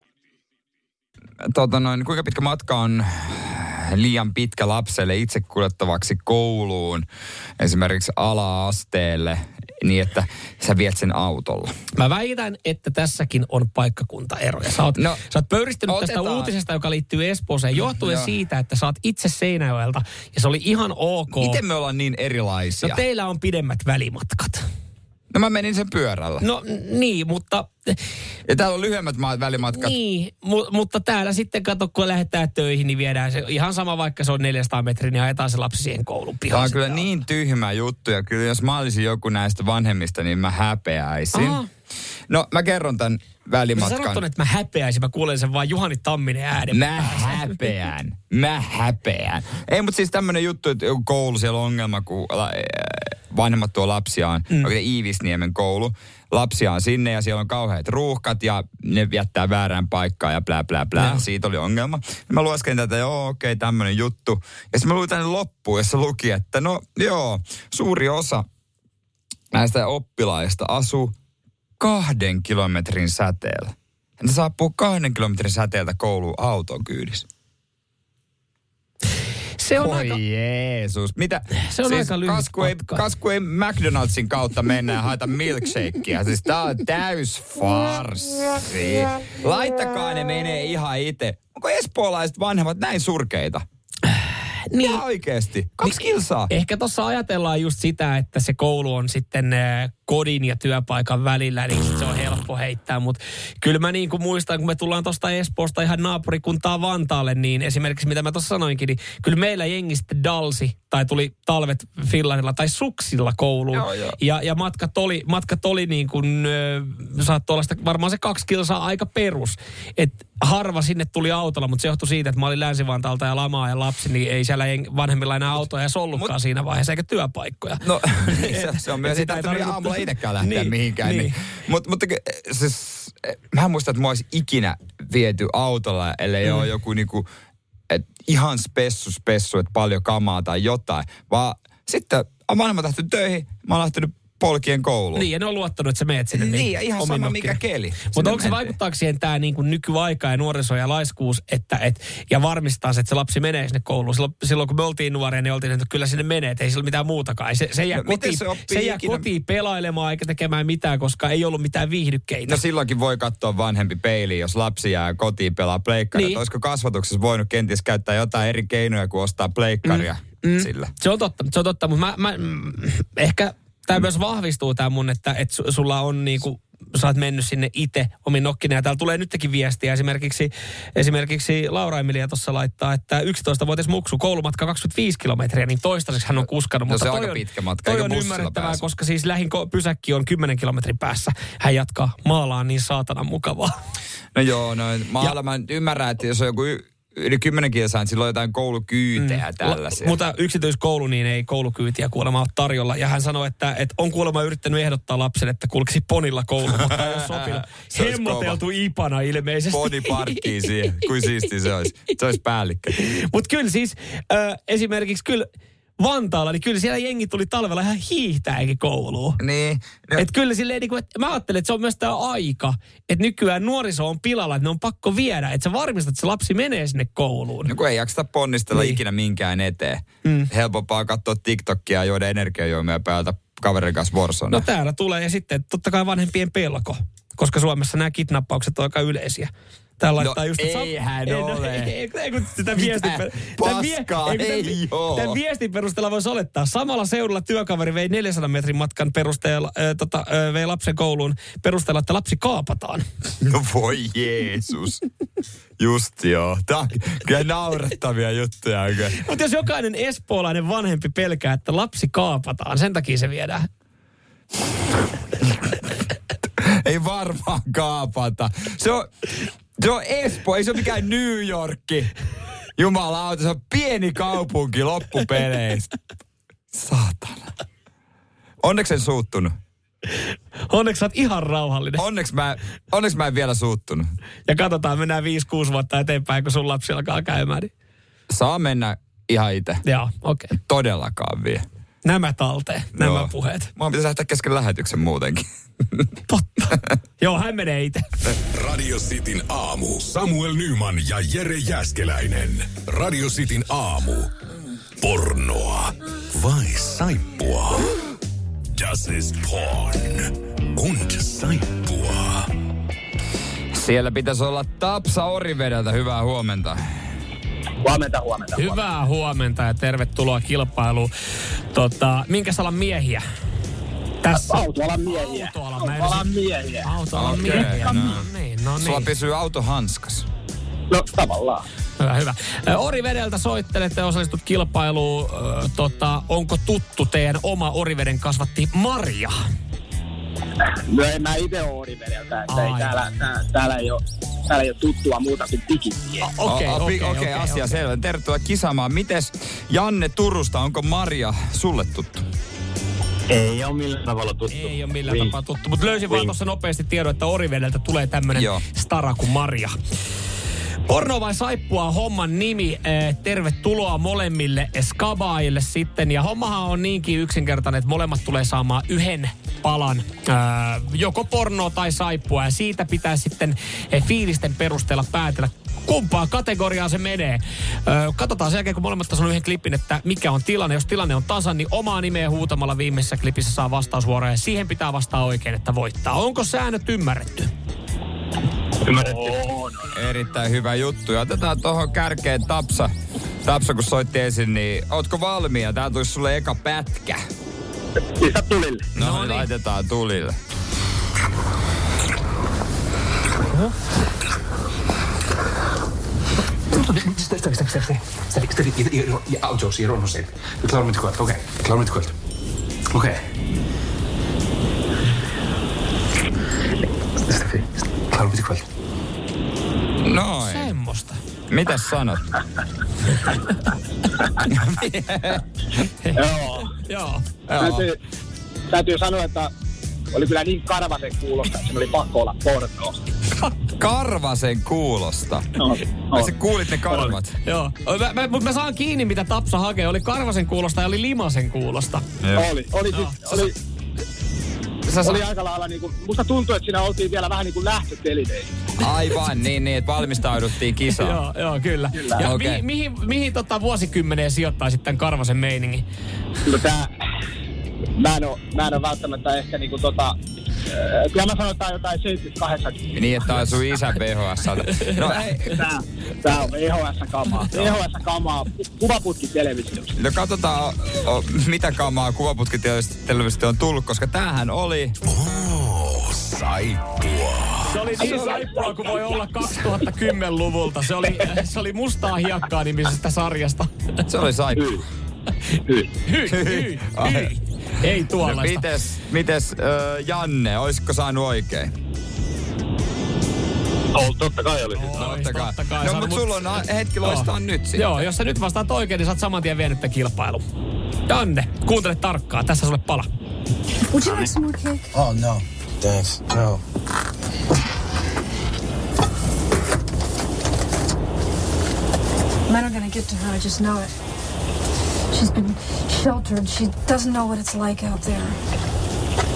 B: Tota noin, kuinka pitkä matka on liian pitkä lapselle itse kuljettavaksi kouluun, esimerkiksi ala-asteelle, niin että sä viet sen autolla.
C: Mä väitän, että tässäkin on paikkakuntaeroja. Sä oot,
B: No,
C: no, sä oot pöyristynyt tästä
B: otetaan.
C: uutisesta, joka liittyy Espooseen, johtuen
B: Joo.
C: siitä, että sä oot itse Seinäjoelta ja se oli ihan ok.
B: Miten me ollaan niin erilaisia?
C: No teillä on pidemmät välimatkat.
B: No mä menin sen pyörällä.
C: No niin, mutta,
B: Ja täällä on lyhyemmät ma- välimatkat.
C: niin, mu, mutta täällä sitten kato, kun lähdetään töihin, niin viedään se ihan sama, vaikka se on 400 metriä, niin ajetaan se lapsi siihen koulun
B: Tämä
C: pihaan.
B: on kyllä niin tyhmä juttu ja kyllä jos mä olisin joku näistä vanhemmista, niin mä häpeäisin.
C: Aha.
B: No mä kerron tämän
C: Sä
B: välimatkan.
C: sanot ton, että mä häpeäisin, mä kuulen sen vaan Juhani Tamminen äänen.
B: Mä häpeän. Mä häpeän. Ei, mutta siis tämmönen juttu, että joku koulu siellä on ongelma, kun äh, vanhemmat tuo lapsiaan, mm. oikein Iivisniemen koulu, lapsia on sinne ja siellä on kauheat ruuhkat ja ne jättää väärään paikkaan ja blää blää blää.
C: Joo.
B: Siitä oli ongelma. Mä lueskelin tätä, joo okei, okay, tämmönen juttu. Ja sitten mä luin tänne loppuun, jossa luki, että no joo, suuri osa näistä oppilaista asuu kahden kilometrin säteellä. Ne saapuu kahden kilometrin säteeltä kouluun auton kyydissä.
C: Se on
B: Oi
C: aika...
B: Jeesus. Mitä?
C: Se on aika lyhyt
B: kasku ei, kasku ei McDonaldsin kautta mennä ja haeta milkshakea. Siis tää on täys farsi. Laittakaa ne menee ihan itse. Onko espoolaiset vanhemmat näin surkeita?
C: Niin.
B: Ihan oikeesti. Kaksi kilsaa.
C: Ehkä tuossa ajatellaan just sitä, että se koulu on sitten äh, kodin ja työpaikan välillä, niin se on helppo heittää. Mutta kyllä mä niin kuin muistan, kun me tullaan tuosta Espoosta ihan naapurikuntaa Vantaalle, niin esimerkiksi mitä mä tuossa sanoinkin, niin kyllä meillä jengi sitten dalsi tai tuli talvet fillarilla tai suksilla kouluun.
B: Joo, joo.
C: Ja, ja matkat oli, matkat oli niin kuin, saattoi olla sitä, varmaan se kaksi kilsaa aika perus. Et harva sinne tuli autolla, mutta se johtui siitä, että mä olin Länsi-Vantaalta ja lamaa ja lapsi, niin ei siellä vanhemmilla enää autoja edes ollutkaan
B: mut-
C: siinä vaiheessa, eikä työpaikkoja.
B: No, [LAUGHS] se, se on myös,
C: sitä
B: tarvitse- aamulla itsekään lähteä
C: Niin,
B: mihinkään. Niin.
C: niin.
B: Mut, mutta ky- siis, eh, mä en muista, että mä olisin ikinä viety autolla, ellei mm. ole joku niinku, et ihan spessu spessu, että paljon kamaa tai jotain. Vaan sitten on vanhemmat lähtenyt töihin, mä oon lähtenyt polkien kouluun.
C: Niin, ja ne on luottanut, että sä meet sinne.
B: Niin, ja ihan sama mikä keli.
C: Mutta onko se vaikuttaako siihen tämä niin kuin nykyaika ja nuoriso ja laiskuus, että et, ja varmistaa se, että se lapsi menee sinne kouluun. Silloin, silloin kun me oltiin nuoria, niin oltiin, että kyllä sinne menee, että ei sillä ole mitään muutakaan. Se, se jää,
B: No,
C: kotiin,
B: se
C: se, jää kotiin pelailemaan eikä tekemään mitään, koska ei ollut mitään viihdykkeitä.
B: No silloinkin voi katsoa vanhempi peili, jos lapsi jää kotiin pelaa pleikkaria.
C: Niin.
B: Niin. Olisiko kasvatuksessa voinut kenties käyttää jotain eri keinoja kuin ostaa pleikkaria mm. sillä?
C: Se on totta, se on totta, mutta mä, mä mm, ehkä tämä myös vahvistuu tämä mun, että, että su- sulla on niinku sä oot mennyt sinne itse omin nokkina. Ja täällä tulee nytkin viestiä. Esimerkiksi, esimerkiksi Laura Emilia tuossa laittaa, että 11-vuotias muksu, koulumatka 25 kilometriä, niin toistaiseksi hän on kuskannut.
B: No
C: mutta
B: se on aika pitkä matka,
C: Toi on ymmärrettävää,
B: pääse.
C: koska siis lähin pysäkki on 10 kilometrin päässä. Hän jatkaa maalaan niin saatanan mukavaa.
B: No joo, no maalla mä ymmärrän, että jos on joku y- yli kymmenen kilsaa, silloin on jotain koulukyytejä mm. tällaisia.
C: Mutta yksityiskoulu, niin ei koulukyytiä kuulemma ole tarjolla. Ja hän sanoi, että, että on kuulemma yrittänyt ehdottaa lapselle, että kulkisi ponilla kouluun, mutta ei ole sopinut. [LAUGHS] Hemmoteltu ipana ilmeisesti.
B: Body parkkiin siihen. Kuin siisti se olisi. Se olisi päällikkö.
C: Mutta kyllä siis äh, esimerkiksi kyllä Vantaalla, niin kyllä siellä jengi tuli talvella ihan hiihtäänkin kouluun.
B: Niin. No,
C: Et kyllä silleen, niin kuin, että mä ajattelen, että se on myös tämä aika, että nykyään nuoriso on pilalla, että ne on pakko viedä, että sä varmistat, että se lapsi menee sinne kouluun.
B: no kun ei jakseta ponnistella
C: Niin.
B: ikinä minkään eteen. Mm. Helpompaa katsoa TikTokia ja juoda energiajuomia päältä kaverin kanssa Warzone.
C: No täällä tulee ja sitten totta kai vanhempien pelko, koska Suomessa nämä kidnappaukset on aika yleisiä. Täällä laittaa
B: No
C: just,
B: eihän
C: ei,
B: ole.
C: Ei, ei, ei, kun sitä viestin, per- tämän
B: paskaa,
C: kun
B: ei
C: tämän, tämän viestin perusteella voisi olettaa. Samalla seudulla työkaveri vei 400 metrin matkan perusteella, äh, tota, äh, vei lapsen kouluun perusteella, että lapsi kaapataan.
B: no voi Jeesus. Just joo. Tää on kyllä naurettavia juttuja.
C: Mutta jos jokainen espoolainen vanhempi pelkää, että lapsi kaapataan, sen takia se viedään.
B: Ei varmaan kaapata. Se on, se on Espoo, ei se ole mikään New Yorkki. Jumalauta, se on pieni kaupunki loppupeleissä. Saatana. Onneksi en suuttunut.
C: Onneksi sä oot ihan rauhallinen.
B: Onneksi mä, onneksi mä en vielä suuttunut.
C: Ja katsotaan, mennään 5-6 vuotta eteenpäin, kun sun lapsi alkaa käymään. Niin.
B: Saa mennä ihan itse.
C: Joo, okei. Okay.
B: Todellakaan vie.
C: Nämä talteen, nämä
B: Joo.
C: puheet.
B: Mä pitäisi lähteä kesken lähetyksen muutenkin. [LAUGHS]
C: Totta. Joo, hän menee itse.
A: Radio Cityn aamu. Samuel Nyman ja Jere Jäskeläinen. Radio Cityn aamu. Pornoa vai saippua? Das ist porn. Und saippua.
B: Siellä pitäisi olla Tapsa Orivedeltä. Hyvää huomenta.
G: Huomenta, huomenta.
C: Hyvää huomenta ja tervetuloa kilpailuun. Tota, minkä alan miehiä? Tässä.
G: Autoalan miehiä.
C: Autoalan,
G: Autoalan miehiä.
C: Autoalan
B: Okei,
C: miehiä.
B: no.
C: No niin, no
B: Sulla
C: niin.
B: pysyy auto hanskas.
G: No tavallaan.
C: Hyvä, hyvä. Orivedeltä soittelette ja osallistut kilpailuun. Tota, onko tuttu teidän oma Oriveden kasvatti Maria?
G: No en mä itse ole Orivedeltä, että ei täällä, tää, täällä, ei ole, täällä ei ole tuttua muuta kuin pikittiä.
C: Okei, okei,
B: okei, asia
C: okei.
B: selvä. Tervetuloa kisaamaan. Mites Janne Turusta, onko Maria sulle tuttu?
G: Ei ole millään tavalla tuttu.
C: Ei ole millään tapaa tuttu, mutta löysin vaan tuossa nopeasti tiedon, että Orivedeltä tulee tämmönen
B: Joo.
C: stara kuin Maria. Porno vai saippua homman nimi. Eh, tervetuloa molemmille skabaajille sitten. Ja hommahan on niinkin yksinkertainen, että molemmat tulee saamaan yhden palan eh, joko pornoa tai saippua. Ja siitä pitää sitten eh, fiilisten perusteella päätellä, kumpaan kategoriaan se menee. Ö, katsotaan sen jälkeen, kun molemmat on yhden klipin, että mikä on tilanne. Jos tilanne on tasan, niin omaa nimeä huutamalla viimeisessä klipissä saa vastausvuoroja. Ja siihen pitää vastaa oikein, että voittaa. Onko säännöt ymmärretty?
G: Ymmärretty?
B: Erittäin hyvä juttu. Ja otetaan tuohon kärkeen Tapsa. Tapsa, kun soitti ensin, niin ootko valmiina? Tää tulisi sulle eka pätkä.
G: Pistä tulille.
B: No,
C: No
B: no
C: niin.
B: niin. laitetaan tulille.
H: Steady, steady, steady, steady, steady. Ég, ég, ég átjós, ég er rónum stein. Við klárum þetta í kvöld, ok. Við klárum þetta í kvöld. Ok. Stefi, klárum þetta í kvöld.
B: Noin.
C: Semmosta.
B: Mitäs sanot?
G: Joo.
C: Joo.
G: Täytyy, täytyy sanoa, että oli kyllä niin karvasen kuulosta, että sen oli pakko olla pornoa.
B: Karvasen kuulosta.
G: No,
B: Ai sä kuulit ne karvat?
C: Joo. Mä, mä, mutta mä saan kiinni, mitä Tapsa hakee. Oli Karvasen kuulosta ja oli Limasen kuulosta.
G: Oli, oli, siis, oli,
B: Sä
G: oli aika lailla niinku, musta tuntuu, että siinä oltiin vielä vähän niinku lähtötelineissä.
B: Aivan, niin, niin, että valmistauduttiin kisaan.
C: Joo, joo, kyllä.
G: Kyllä.
C: Ja
B: Okei.
C: mi, mihin, mihin tota vuosikymmeneen sijoittaisit tämän Karvasen meiningin?
G: No tää, mä en oo, mä en oo välttämättä ehkä niinku tota, äh, kyllä mä sanon, että tää on jotain 78.
B: Niin, että on sun isän VHS. No, ei,
G: Tää, tää on VHS-kamaa. VHS-kamaa, kuvaputki televisiossa.
B: no katsotaan, o, o, mitä kamaa kuvaputkitelevisio on tullut, koska tämähän oli...
A: Oh, saippua.
C: Se oli niin saippua kuin voi olla 2010-luvulta. Se oli, se oli Mustaa hiekkaa nimisestä sarjasta.
B: Se oli saippu.
G: Hyi.
C: Hyi, hyi, hyi. Ei
B: No,
C: tuollaista.
B: mites, mites äh, Janne, olisiko saanut oikein?
G: Oh, totta kai oli.
C: Ois,
B: Totta kai.
C: totta kai
B: No, mutta
C: mut-
B: sulla on hetki loistaa nyt sitten.
C: Joo, jos sä nyt vastaat oikein, niin sä oot saman tien vienyt tämän kilpailun. Janne, kuuntele tarkkaan. Tässä sulle pala.
I: Would you like some more cake?
D: Oh, no. Thanks. No.
I: Men are gonna get to her, I just know it. She's been sheltered. She doesn't know what it's like out there.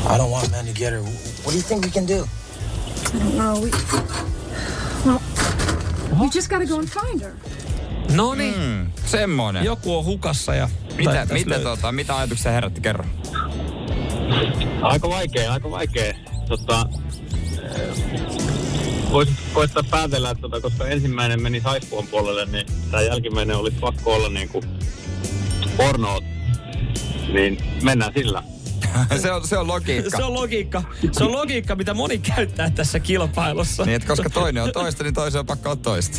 D: I don't want men to get her. What do you think we can do?
I: I don't know. We... Well, you just gotta go and find her.
C: No niin,
B: Mm, semmonen.
C: joku on hukassa ja...
B: Mitä, mitä, tota, mitä ajatuksia herätti kerro?
G: Aika vaikea, aika vaikea. Tota, voisit koittaa päätellä, että tota, koska ensimmäinen meni saippuan puolelle, niin tämä jälkimmäinen olisi pakko olla niinku pornoa. Niin mennään sillä. [LAUGHS]
B: se, on, se on logiikka.
C: Se on logiikka. Se on logiikka, mitä moni käyttää tässä kilpailussa.
B: Niin, että koska toinen on toista, niin toisen on pakko olla toista.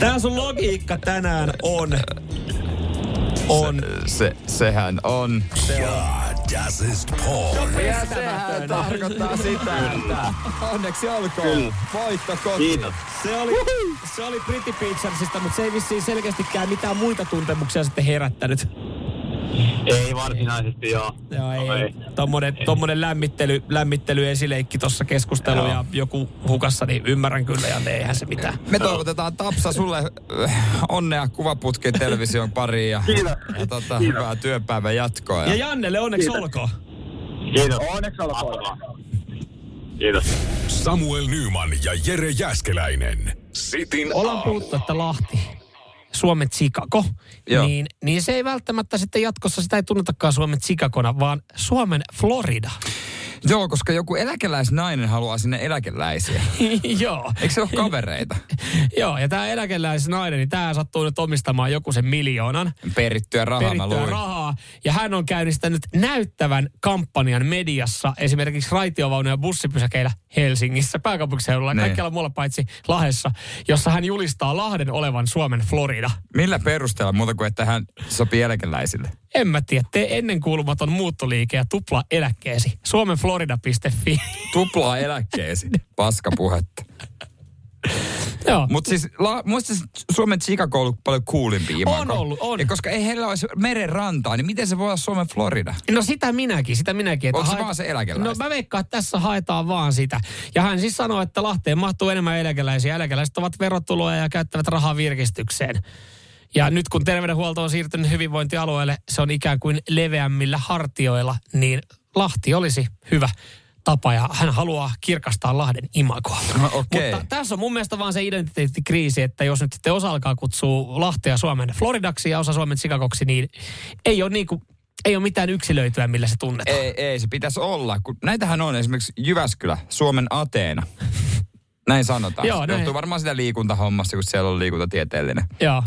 C: Tää sun logiikka tänään on... On.
B: Se, sehän on.
A: Ja, das ist porn.
B: Ja sehän tarkoittaa sitä, että onneksi olkoon. Voitto kotiin.
G: Kiitos.
C: Se oli, se oli Pretty Picturesista, mutta se ei vissiin selkeästikään mitään muita tuntemuksia sitten herättänyt.
G: Ei varsinaisesti joo.
C: Joo, ei.
G: No,
C: ei.
G: ei.
C: Tommonen, tommonen lämmittely, lämmittely esileikki tuossa keskustelu ja joku hukassa, niin ymmärrän kyllä ja eihän se mitään.
B: Me toivotetaan Tapsa sulle äh, onnea kuvaputkin television pariin ja,
G: Kiitos.
B: ja tota,
G: Kiitos.
B: hyvää työpäivän jatkoa.
C: Ja Jannelle onneksi
G: Kiitos.
C: olkoon.
G: Kiitos. Onneksi olkoon. Kiitos.
A: Samuel Nyman ja Jere Jäskeläinen. Sitin
C: Ollaan puhuttu, että Lahti, Suomen Chicago,
B: Joo.
C: niin, niin se ei välttämättä sitten jatkossa, sitä ei tunnetakaan Suomen Chicagona, vaan Suomen Florida. [LAUGHS]
B: Joo, koska joku eläkeläisnainen haluaa sinne eläkeläisiä. [LAUGHS]
C: Joo.
B: Eikö se ole kavereita? [LAUGHS]
C: Joo, ja tämä eläkeläisnainen, niin tämä sattuu nyt omistamaan joku sen miljoonan.
B: Perittyä rahaa,
C: perittyä rahaa. Ja hän on käynnistänyt näyttävän kampanjan mediassa, esimerkiksi raitiovaunuja ja bussipysäkeillä Helsingissä, pääkaupunkiseudulla,
B: Niin.
C: kaikkialla muualla paitsi Lahessa, jossa hän julistaa Lahden olevan Suomen Florida.
B: Millä perusteella muuta kuin, että hän sopii eläkeläisille?
C: En mä tiedä, tee ennenkuulumaton muuttoliike ja tupla eläkkeesi. Suomenflorida.fi.
B: Tuplaa eläkkeesi. Paskapuhetta.
C: Joo.
B: Mutta siis la, muista Suomen Chicago on paljon coolimpi imago.
C: On ollut, on.
B: Ja koska ei heillä olisi meren rantaa, niin miten se voi olla Suomen Florida?
C: No sitä minäkin, sitä minäkin.
B: Onko se
C: haet-
B: vaan se eläkeläistä?
C: No mä veikkaan, että tässä haetaan vaan sitä. Ja hän siis sanoi, että Lahteen mahtuu enemmän eläkeläisiä. Eläkeläiset ovat verotuloja ja käyttävät rahaa virkistykseen. Ja nyt kun terveydenhuolto on siirtynyt hyvinvointialueelle, se on ikään kuin leveämmillä hartioilla, niin Lahti olisi hyvä tapa ja hän haluaa kirkastaa Lahden imagoa.
B: No, okei.
C: Mutta tässä on mun mielestä vaan se identiteettikriisi, että jos nyt sitten osa alkaa kutsua Lahtea Suomen Floridaksi ja osa Suomen Chicagoksi, niin ei ole niinku, ei ole mitään yksilöityä, millä se tunnetaan.
B: Ei, ei, se pitäisi olla. Kun näitähän on esimerkiksi Jyväskylä, Suomen Ateena. Näin sanotaan.
C: Joo, näin.
B: Johtuu varmaan sitä liikuntahommasta, kun siellä on liikuntatieteellinen.
C: Joo.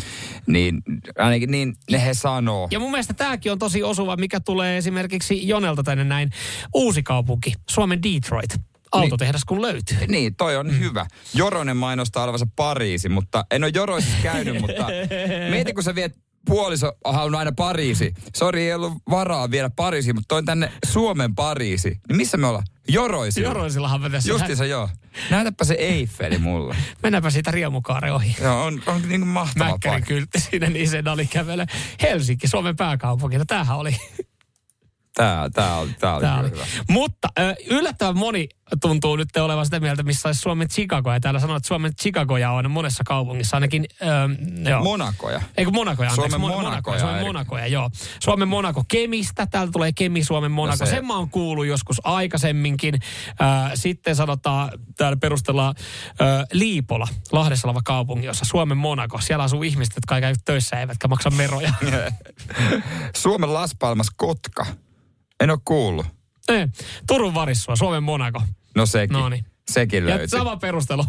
B: Niin ainakin niin ne he sanoo.
C: Ja mun mielestä tämäkin on tosi osuva, mikä tulee esimerkiksi Jonelta tänne näin. Uusi kaupunki, Suomen Detroit. Autotehdas kun löytyy.
B: Niin, toi on mm. hyvä. Joronen mainostaa olevansa Pariisi, mutta en ole Joroisissa käynyt, mutta [LAUGHS] mieti kun sä viet puoliso on aina Pariisi. Sori, ei ollut varaa viedä Pariisiin, mutta toin tänne Suomen Pariisi. Niin missä me ollaan? Joroisilla.
C: Joroisillahan me tässä.
B: Justiinsa joo. Näytäpä se Eiffeli [LAUGHS] mulle.
C: Mennäänpä siitä riemukaaren ohi.
B: Joo, on, on niin kuin mahtava
C: Mäkkärin
B: paikka.
C: kyltti siinä, niin se oli kävele. Helsinki, Suomen pääkaupunki. No tämähän oli.
B: Tää, tää oli, tää oli,
C: Tää oli.
B: hyvä.
C: Mutta yllättävän moni tuntuu nyt olevan sitä mieltä, missä olisi Suomen Chicago. Ja täällä sanoo, että Suomen Chicagoja on monessa kaupungissa, ainakin... Ö, joo.
B: Monakoja.
C: Eikö Monakoja, anteeksi.
B: Suomen
C: Mon-
B: Monakoja,
C: Suomen. Monakoja, joo. Suomen Monako Kemistä, täältä tulee Kemi, Suomen Monako.
B: No se-
C: Sen mä oon kuullut joskus aikaisemminkin. Äh, sitten sanotaan, täällä perustellaan äh, Liipola, Lahdessa oleva kaupunki, jossa Suomen Monako. Siellä asuu ihmiset, jotka ei käy töissä eivätkä maksa veroja. [LAUGHS]
B: Suomen Las Palmas Kotka. En ole kuullut.
C: Eh, Turun Varissua, Suomen Monako.
B: No sekin.
C: Noniin.
B: Sekin
C: Ja
B: löytyy.
C: sama perustelu.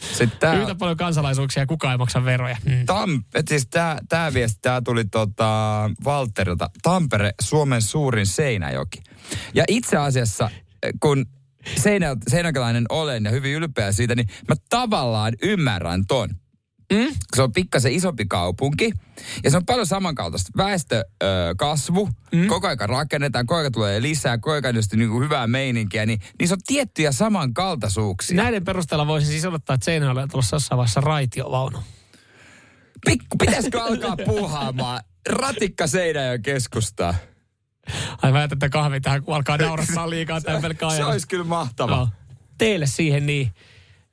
B: Sitten tää,
C: Yhtä paljon kansalaisuuksia ja kukaan ei maksa veroja. Mm.
B: Tam, siis tää, tää viesti, tää tuli tota Valterilta. Tampere, Suomen suurin Seinäjoki. Ja itse asiassa, kun Seinä, seinäkäläinen olen ja hyvin ylpeä siitä, niin mä tavallaan ymmärrän ton. Mm? Se on pikkasen isompi kaupunki ja se on paljon samankaltaista. Väestökasvu, mm? koko ajan rakennetaan, koko ajan tulee lisää, koko ajan niinku hyvää meininkiä, niin niissä on tiettyjä samankaltaisuuksia.
C: Näiden perusteella voisin siis odottaa, että Seinäjoella on tulossa jossain vaiheessa raitiovaunu.
B: Pikku, pitäisikö alkaa puuhaamaan ratikka Seinäjoen keskustaa?
C: Ai mä että kahvi tähän, kun alkaa naurattaa liikaa tämän pelkkä
B: Se olisi kyllä mahtavaa.
C: Joo. Teille siihen niin,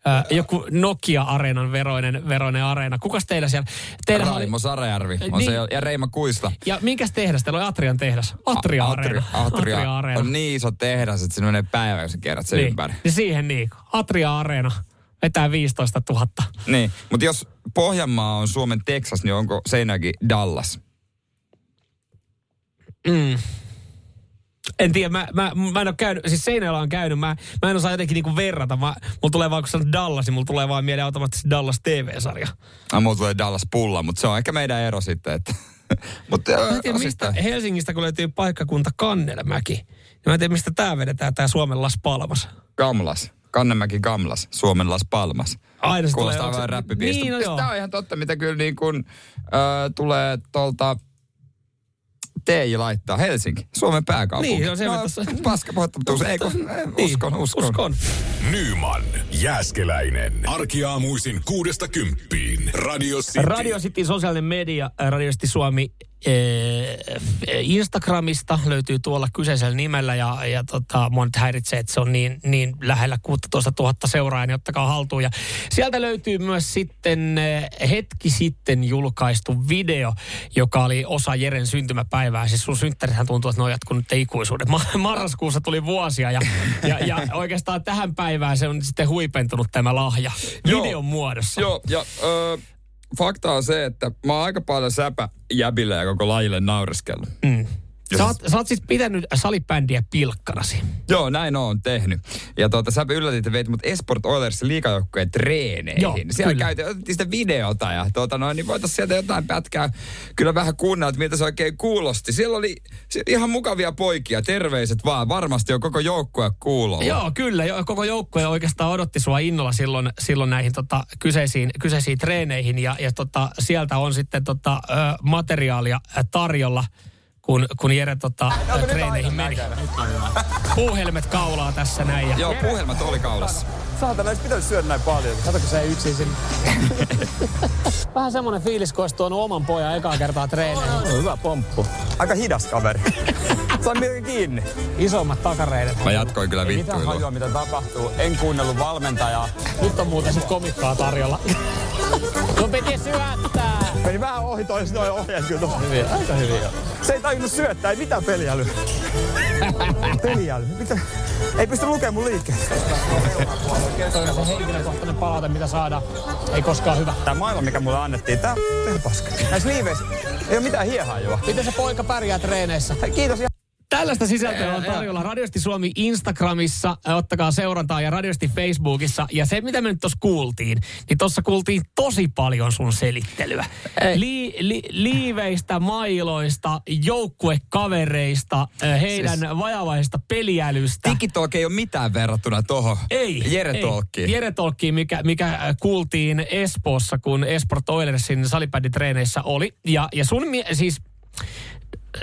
C: äh, joku Nokia-areenan veroinen, veroinen areena. Kukas teillä siellä? Teillä oli,
B: Raimo Sarajärvi on
C: Niin.
B: se, ja Reima Kuisla.
C: ja minkäs tehdas? Teillä oli Atrian tehdas. Atria-areena.
B: Atria, Atria
C: Atria-areena.
B: on niin iso tehdas, että se menee päivä, sä kerrat sen
C: niin.
B: ympäri.
C: Ja siihen niin, Atria-areena. Vetää 15 000.
B: Niin, mutta jos Pohjanmaa on Suomen Texas, niin onko Seinäjoki Dallas?
C: Mm. En tiedä, mä, mä, mä en ole käynyt, siis Seinäjoella on käynyt, mä, mä en osaa jotenkin niinku verrata. Mä, mulla tulee vaan, kun sanon Dallas, niin mulla tulee vaan mieleen automaattisesti Dallas TV-sarja.
B: Ah, mulla tulee Dallas pulla, mutta se on ehkä meidän ero sitten. Että. [LAUGHS] mutta
C: Mä en tiedä, mistä Helsingistä, kun löytyy paikkakunta Kannelmäki, niin mä en tiedä, mistä tää vedetään, tää Suomen Las Palmas.
B: Gamlas. Kannemäki Gamlas, Suomen Las Palmas.
C: Aina se
B: Kuulostaa
C: tulee-
B: vähän räppibiistä.
C: Niin, no.
B: Tämä on ihan totta, mitä kyllä niin kuin, äh, tulee tuolta TJ laittaa Helsinki, Suomen pääkaupunki.
C: Niin, on se,
B: no,
C: tässä-
B: paska pohjattomuus, ei kun,
C: Niin,
B: uskon, uskon.
C: Uskon.
A: Nyman, Jääskeläinen. Arkiaamuisin kuudesta kymppiin. Radio City.
C: Radio City sosiaalinen media, Radio City Suomi Instagramista löytyy tuolla kyseisellä nimellä ja, ja tota, mua nyt häiritsee, että se on niin, niin lähellä 16 000 seuraajaa, niin ottakaa haltuun. Ja sieltä löytyy myös sitten äh, hetki sitten julkaistu video, joka oli osa Jeren syntymäpäivää. Siis sun synttärithän tuntuu, että ne on jatkunut ikuisuuden. Ma- [LAUGHS] marraskuussa tuli vuosia ja, ja, ja [LAUGHS] oikeastaan tähän päivään se on sitten huipentunut tämä lahja
B: Joo.
C: videon muodossa.
B: Joo, ja ö, fakta on se, että mä oon aika paljon säpä jäbille ja koko lajille naureskellut.
C: Mm. Sä
B: siis-
C: oot, sä oot siis pitänyt salibändiä pilkkanasi.
B: Joo, näin oon tehnyt. Ja tuota, sä yllätit, että veit mut Esport Oilers liikajoukkueen treeneihin.
C: Joo,
B: Siellä
C: kyllä.
B: käytiin, otettiin sitä videota ja tuota, noin, niin voitaisiin sieltä jotain pätkää kyllä vähän kuunnella, että miltä se oikein kuulosti. Siellä oli ihan mukavia poikia, terveiset vaan. Varmasti on koko joukkue kuulolla.
C: Joo, kyllä. Jo, koko joukkue oikeastaan odotti sua innolla silloin, silloin näihin tota, kyseisiin, kyseisiin treeneihin. Ja, ja tota, sieltä on sitten tota, materiaalia tarjolla, kun, kun Jere tota, ö, treeneihin meni. Puuhelmet kaulaa tässä näin. Ja
B: Joo, puhelmat oli kaulassa.
J: Saatana, olisi pitänyt syödä näin paljon.
C: Katsoko se yksin sinne? [LAUGHS] Vähän semmoinen fiilis, kun olisi tuonut oman pojan ekaa kertaa treeneihin.
J: Hyvä pomppu. Aika hidas kaveri. [LAUGHS] Sain mielin kiinni.
C: Isommat takareidet.
B: Mä jatkoin kyllä
J: Ei mitään
B: vittuilua.
J: hajua, mitä tapahtuu. En kuunnellut valmentajaa.
C: Nyt on muuten sit komikkaa tarjolla. [LAUGHS] Sun piti syöttää.
J: Meni vähän ohi tois noin ohjeet kyllä tuossa. Hyviä, aika hyviä. Se ei tajunnut syöttää, ei mitään peliälyä. [LAUGHS] peliälyä? Mitä? Ei pysty lukemaan mun liikkeet.
C: Toi on se henkilökohtainen palaute, mitä saadaan. Ei koskaan hyvä.
J: Tää mailla, mikä mulle annettiin, tää on paska. Näissä liiveissä ei ole mitään hiehajua.
C: Miten se poika pärjää treeneissä?
J: Kiitos
C: Tällaista sisältöä on tarjolla Radiosti Suomi Instagramissa, ottakaa seurantaa ja Radiosti Facebookissa. Ja se, mitä me nyt tuossa kuultiin, niin tuossa kuultiin tosi paljon sun selittelyä. Li, li, liiveistä, mailoista, joukkuekavereista, heidän siis... vajavaisesta peliälystä.
B: TikTok ei ole mitään verrattuna tohon
C: Ei.
B: Jere. Tolkkiin.
C: Jere Tolkkiin, mikä, mikä kuultiin Espoossa, kun Esport Oilersin salipäditreeneissä oli. Ja, ja sun mie- siis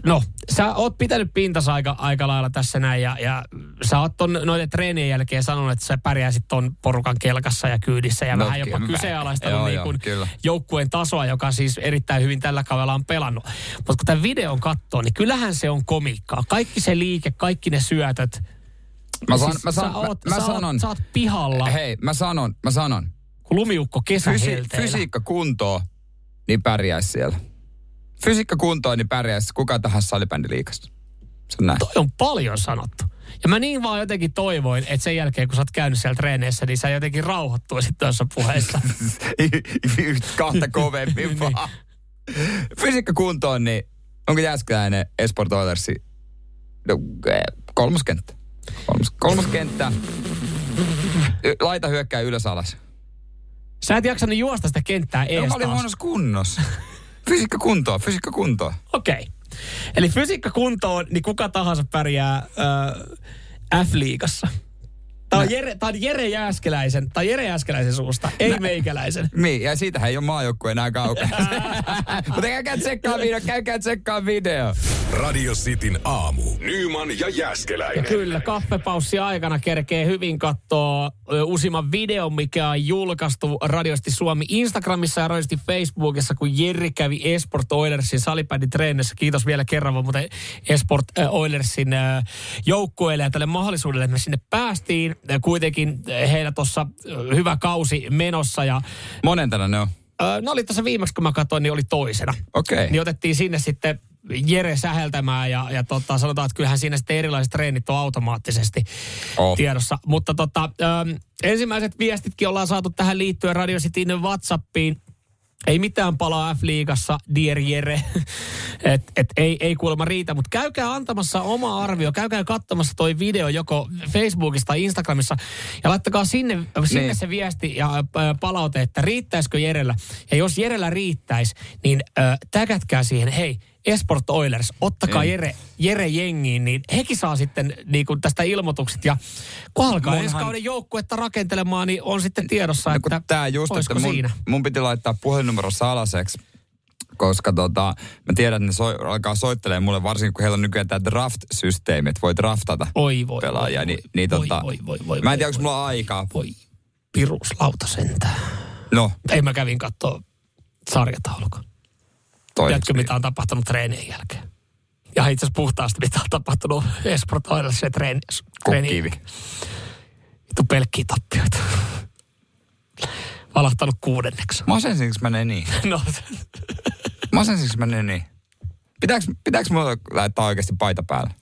C: No, sä oot pitänyt pintas aika, aika lailla tässä näin ja, ja sä oot ton, noiden treenien jälkeen sanonut, että sä pärjäisit ton porukan kelkassa ja kyydissä ja
B: No,
C: vähän jopa kyseenalaistanut
B: Joo,
C: niin
B: joo,
C: kun
B: kyllä.
C: joukkueen tasoa, joka siis erittäin hyvin tällä kaudella on pelannut. Mutta kun tämän videon katsoo, niin kyllähän se on komiikkaa. Kaikki se liike, kaikki ne syötöt.
B: Mä, san,
C: Siis
B: mä, san,
C: sä oot-
B: mä, mä
C: sä oot-
B: sanon.
C: sä oot pihalla.
B: Hei, mä sanon, mä sanon.
C: Kun lumiukko
B: Fysi,
C: kesähelteillä.
B: fysiikka kuntoon, niin pärjäisi siellä. Fysiikka kuntoon, niin pärjäisi kuka tahansa salibändiliikassa. Se on näin.
C: Toi on paljon sanottu. Ja mä niin vaan jotenkin toivoin, että sen jälkeen kun sä oot käynyt siellä treeneissä, niin sä jotenkin rauhoittuisit tuossa puheessa. [LAUGHS]
B: Yhtä kahta kovemmin [LAUGHS] vaan. Fysiikka kuntoon, niin onko Jääskeläinen Esport Oilersi no, eh, kolmas kenttä? Kolmas, kolmas kenttä. Laita hyökkää ylös alas.
C: Sä et jaksanut juosta sitä kenttää
B: No,
C: ees
B: mä olin huonossa kunnossa. [LAUGHS] Fysiikka kuntoon, fysiikka kuntoon.
C: Okei. Okay. Eli fysiikka kuntoon, niin kuka tahansa pärjää äh, F-liigassa. Tämä on, Jere, tää on Jere Jääskeläisen, tai Jere Jääskeläisen suusta, ei meikäläisen. [LAUGHS]
B: Niin, ja siitähän ei ole maajoukkue enää kaukana. [LAUGHS] Mutta käykää tsekkaa video, käykää tsekkaa video.
A: Radio Cityn aamu. Nyman ja
C: Ja
A: Jäskeläinen.
C: kyllä, kaffepaussi aikana kerkee hyvin katsoa uusimman videon, mikä on julkaistu Radiosti Suomi Instagramissa ja Radiosti Facebookissa, kun Jerri kävi Esport Oilersin salibänditreenissä. Kiitos vielä kerran vaan muuten Esport Oilersin joukkueelle ja tälle mahdollisuudelle, että me sinne päästiin. Kuitenkin heillä tuossa hyvä kausi menossa ja
B: Monentena ne on.
C: No oli tässä viimeksi, kun mä katsoin, niin oli toisena.
B: Okei.
C: Niin otettiin sinne sitten Jere säheltämään ja, ja tota, sanotaan, että kyllähän siinä sitten erilaiset treenit on automaattisesti
B: Oh.
C: tiedossa. Mutta tota, ö, ensimmäiset viestitkin ollaan saatu tähän liittyen Radio Cityn WhatsAppiin. Ei mitään palaa F-liigassa, Dear Jere. [LAUGHS] et, et, ei, ei kuulemma riitä, mutta käykää antamassa oma arvio. Käykää katsomassa toi video joko Facebookista tai Instagramissa ja laittakaa sinne, sinne
B: Niin.
C: se viesti ja ö, palaute, että riittäisikö Jerellä. Ja jos Jerellä riittäisi, niin ö, täkätkää siihen, hei, Esport Oilers, ottakaa. Jere, Jere jengiin, niin hekin saa sitten niin kuin tästä ilmoitukset. Ja kun alkaa
B: Munhan-
C: ensi kauden joukkuetta rakentelemaan, niin on sitten tiedossa,
B: No,
C: että
B: tää just, että mun,
C: siinä.
B: mun piti laittaa puhelinnumero salaseksi, koska tota, mä tiedän, että ne soi, alkaa soittelemaan mulle, varsinkin kun heillä on nykyään tämä draft-systeemi, että voi draftata
C: Oi voi,
B: pelaajia.
C: voi,
B: niin,
C: voi,
B: niin,
C: voi,
B: tota,
C: voi, voi, voi,
B: mä en tiedä, onko mulla aikaa.
C: Voi piruslauta sentään.
B: No,
C: Ei mä kävin katsoa sarjataulukon.
B: Toi.
C: Tiedätkö, mitä on tapahtunut treenien jälkeen? Ja itse asiassa puhtaasti, mitä on tapahtunut Esport Oilersin treeni,
B: Kukkiivi.
C: Vittu pelkkiä tappioita. Valahtanut kuudenneksi.
B: Masensinko mä ne niin? [LAUGHS]
C: No,
B: Masensinko mä ne niin? Pitääks, pitääks mulla laittaa oikeasti paita päälle?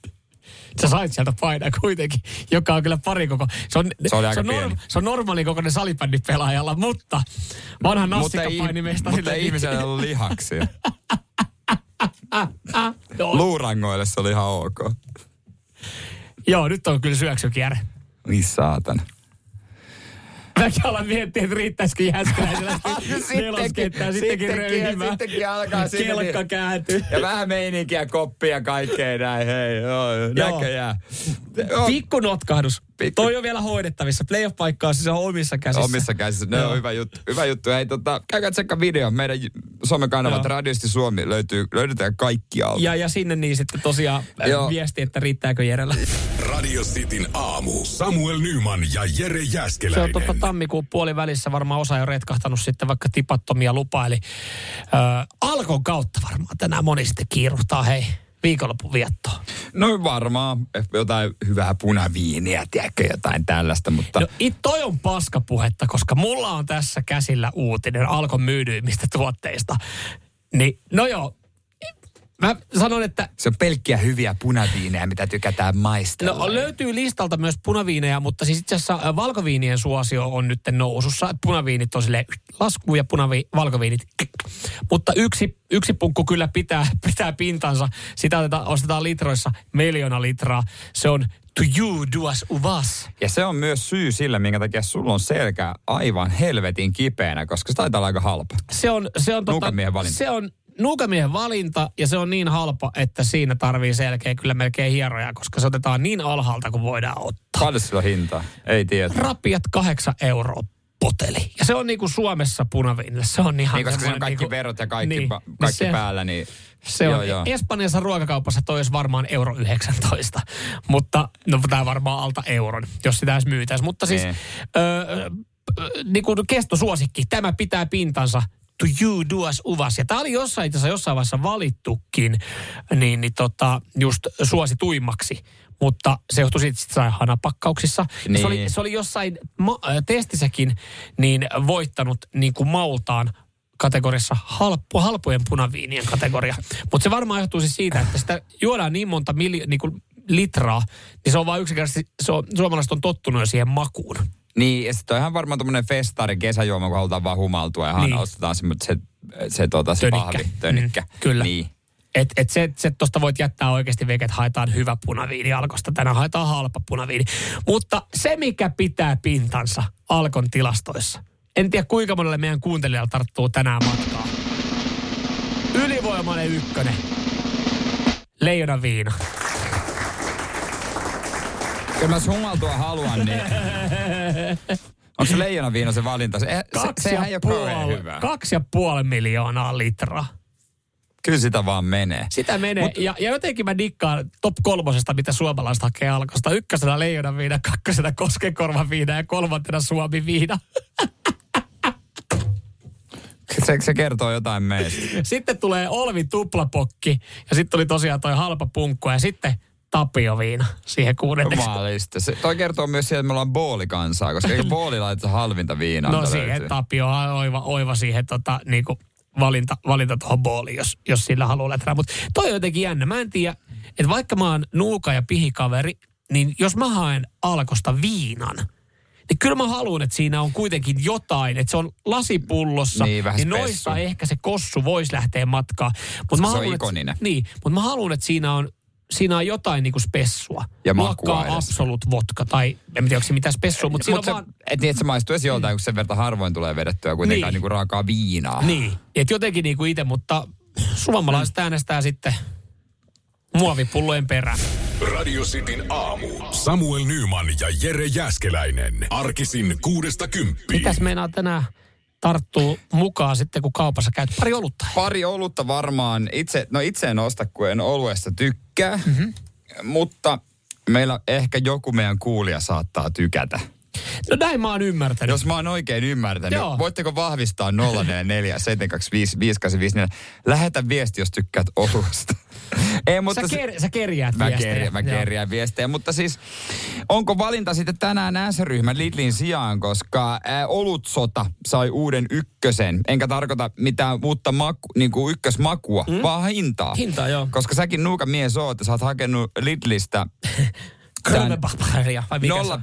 C: Sä sait sieltä painaa kuitenkin, joka on kyllä pari koko... Se on,
B: Se oli aika
C: se on,
B: pieni.
C: se on normaali kokoinen salibändipelaajalla, mutta vanha
B: Mutta ei,
C: nassikapainimestari...
B: mutta ei ihmisellä ollut lihaksia.
C: Joo, [LAUGHS]
B: Luurangoille se oli ihan ok.
C: joo, nyt on kyllä syöksykierre.
B: Niin saatana.
C: Mäkin alan miettiä, että riittäisikö jääskeläisellä [LAUGHS] neloskenttää sittenkin röyhimään.
B: Sittenkin alkaa sinne.
C: Kelkka
B: niin-
C: kääntyy.
B: Ja vähän meininkiä, koppia, kaikkea näin. Hei, joo, Joo. näköjään.
C: Pikku notkahdus.
B: Pikku.
C: Toi on vielä hoidettavissa. Playoff-paikka on siis omissa käsissä.
B: Omissa käsissä.
C: Joo.
B: on hyvä juttu. Hyvä juttu. Hei, tota, käykää tsekkaa video. Meidän somekanavat. Radiosti Suomi löytyy, löydetään kaikkialta.
C: Ja, ja sinne niin sitten tosiaan äh,
B: Joo.
C: viesti, että riittääkö Jerellä.
A: Radio Cityn aamu. Samuel Nyman ja Jere
C: Se on
A: Jäskeläinen.
C: tuota tammikuun puolivälissä varmaan osa jo retkahtanut sitten vaikka tipattomia lupa. Eli ö, alkon kautta varmaan tänään moni sitten kiiruhtaa hei viikonlopun viettoon.
B: No varmaan jotain hyvää punaviiniä, tiedätkö, jotain tällaista, mutta...
C: No it, toi on paskapuhetta, koska mulla on tässä käsillä uutinen alkon myydyimmistä tuotteista. Niin, no joo, Mä sanon, että
B: Se on pelkkiä hyviä punaviineja, mitä tykätään maistella.
C: No löytyy listalta myös punaviineja, mutta siis itse asiassa valkoviinien suosio on nyt nousussa. Punaviinit on silleen lasku ja punavi, valkoviinit. Mutta yksi, yksi punkku kyllä pitää, [LAUGHS] pitää pintansa. Sitä otetaan, ostetaan litroissa miljoona litraa. Se on to you duas uvas.
B: Ja se on myös syy sille, minkä takia sulla on selkä aivan helvetin kipeänä, koska se taitaa olla aika halpa.
C: Se on, se on, tota. Se on nuukamiehen valinta ja se on niin halpa, että siinä tarvii selkeä kyllä melkein hieroja, koska se otetaan niin alhaalta kuin voidaan ottaa.
B: Paljon sillä on hintaa? Ei tiedä.
C: Rapiat kahdeksan euroa poteli. Ja se on niinku Suomessa punaviinille. Se on ihan
B: Niin, koska siinä on kaikki
C: niinku-
B: verot ja kaikki,
C: Niin,
B: pa-
C: niin
B: kaikki
C: se-
B: päällä, niin...
C: Se on,
B: Joo, joo.
C: Espanjassa ruokakaupassa toi olisi varmaan euro 19, mutta no tämä varmaan alta euron, jos sitä edes myytäisi. Mutta siis
B: Niin.
C: öö, niin kuin kestosuosikki, tämä pitää pintansa to you duas uvas. Ja tämä oli jossain, itse jossain vaiheessa valittukin niin, niin tota, just suosituimmaksi. Mutta se johtui siitä, että sai hanapakkauksissa. Ja Se, oli,
B: Niin.
C: se oli jossain ma- äh, testissäkin niin voittanut niin kuin maultaan kategoriassa halppu, halpojen punaviinien kategoria. Mutta se varmaan johtuu siis siitä, että sitä juodaan niin monta mili, niin kuin litraa, niin se on vaan yksinkertaisesti, se on, suomalaiset on tottunut jo siihen makuun.
B: Niin, ja sitten on ihan varmaan tämmöinen festari kesäjuoma, kun halutaan vaan humaltua ja
C: Niin.
B: ostetaan se, se, se, tota, se
C: Tönikkä.
B: pahvi, tönikkä.
C: Mm, kyllä.
B: Niin.
C: Et, et se, se tuosta voit jättää oikeasti veke, että haetaan hyvä punaviini Alkosta. Tänään haetaan halpa punaviini. Mutta se, mikä pitää pintansa Alkon tilastoissa. En tiedä, kuinka monelle meidän kuuntelijalle tarttuu tänään matkaa. Ylivoimainen ykkönen. Leijona viina.
B: Kyllä mä humaltua haluan, niin... [LAUGHS] Onko se leijona viina se valinta? Se, se,
C: Kaksi,
B: sehän
C: ja
B: ei ole
C: puoli,
B: hyvää.
C: kaksi ja puoli miljoonaa litraa.
B: Kyllä sitä vaan menee.
C: Sitä menee. Mut, ja, ja jotenkin mä dikkaan top kolmosesta, mitä suomalaiset hakee alkosta. Ykkösenä leijonan viina, kakkosena koskenkorvan viina ja kolmantena suomi viina. [LAUGHS]
B: Se, se kertoo jotain meistä.
C: Sitten tulee Olvi tuplapokki ja sitten tuli tosiaan toi halpa punkku ja sitten Tapio viina siihen kuudenneksi.
B: Jumalista. Se, toi kertoo myös siitä, että me ollaan boolikansaa, koska eikö booli laiteta halvinta viinaa?
C: No siihen
B: löytyy?
C: Tapio on oiva, oiva siihen tota, niinku valinta, valinta tuohon booliin, jos, jos sillä haluaa lähteä. Mutta toi on jotenkin jännä. Mä en tiedä, että vaikka mä oon nuuka ja pihikaveri, niin jos mä haen alkosta viinan, niin kyllä mä haluan, että siinä on kuitenkin jotain, että se on lasipullossa,
B: Niin,
C: niin noissa ehkä se kossu voisi lähteä matkaan. Mut mä
B: Se on
C: haluan,
B: ikoninen.
C: Että, niin, mutta mä haluan, että siinä on, siinä on jotain niinku spessua.
B: Ja makua.
C: Absolut vodka, tai en tiedä, onko se mitään spessua, mutta siinä
B: Mut
C: on
B: se,
C: vaan...
B: et niin, että se maistuu edes joltain, kun sen verran harvoin tulee vedettyä kuitenkaan
C: Niin.
B: niin. niinku raakaa viinaa.
C: Niin, että jotenkin niinku itse, mutta suomalaiset äänestää sitten muovipullojen perään.
A: Radio Cityn aamu. Samuel Nyman ja Jere Jäskeläinen. Arkisin kuudesta kymppiin.
C: Mitäs meinaa tänään tarttuu mukaan sitten, kun kaupassa käyt pari olutta?
B: Pari olutta varmaan. Itse, no itse en osta, kun en oluesta tykkää. Mm-hmm. Mutta meillä ehkä joku meidän kuulija saattaa tykätä.
C: No näin mä oon ymmärtänyt.
B: Jos mä oon oikein ymmärtänyt,
C: Joo.
B: voitteko vahvistaa 044 725 5854? Lähetä viesti, jos tykkäät oluesta. [LAUGHS] Ei, mutta
C: sä, ker, sä kerjäät
B: Mä,
C: viestejä.
B: mä kerjään viestejä, mutta siis onko valinta sitten tänään S-ryhmän Lidlin sijaan, koska ää, Olutsota sai uuden ykkösen. Enkä tarkoita mitään uutta maku, niin kuin ykkösmakua, mm? vaan hintaa.
C: Hintaa, joo.
B: Koska säkin nuuka mies oot, ja sä oot hakenut Lidlistä [LAUGHS]
C: Krömebacheria, vai mikä se on?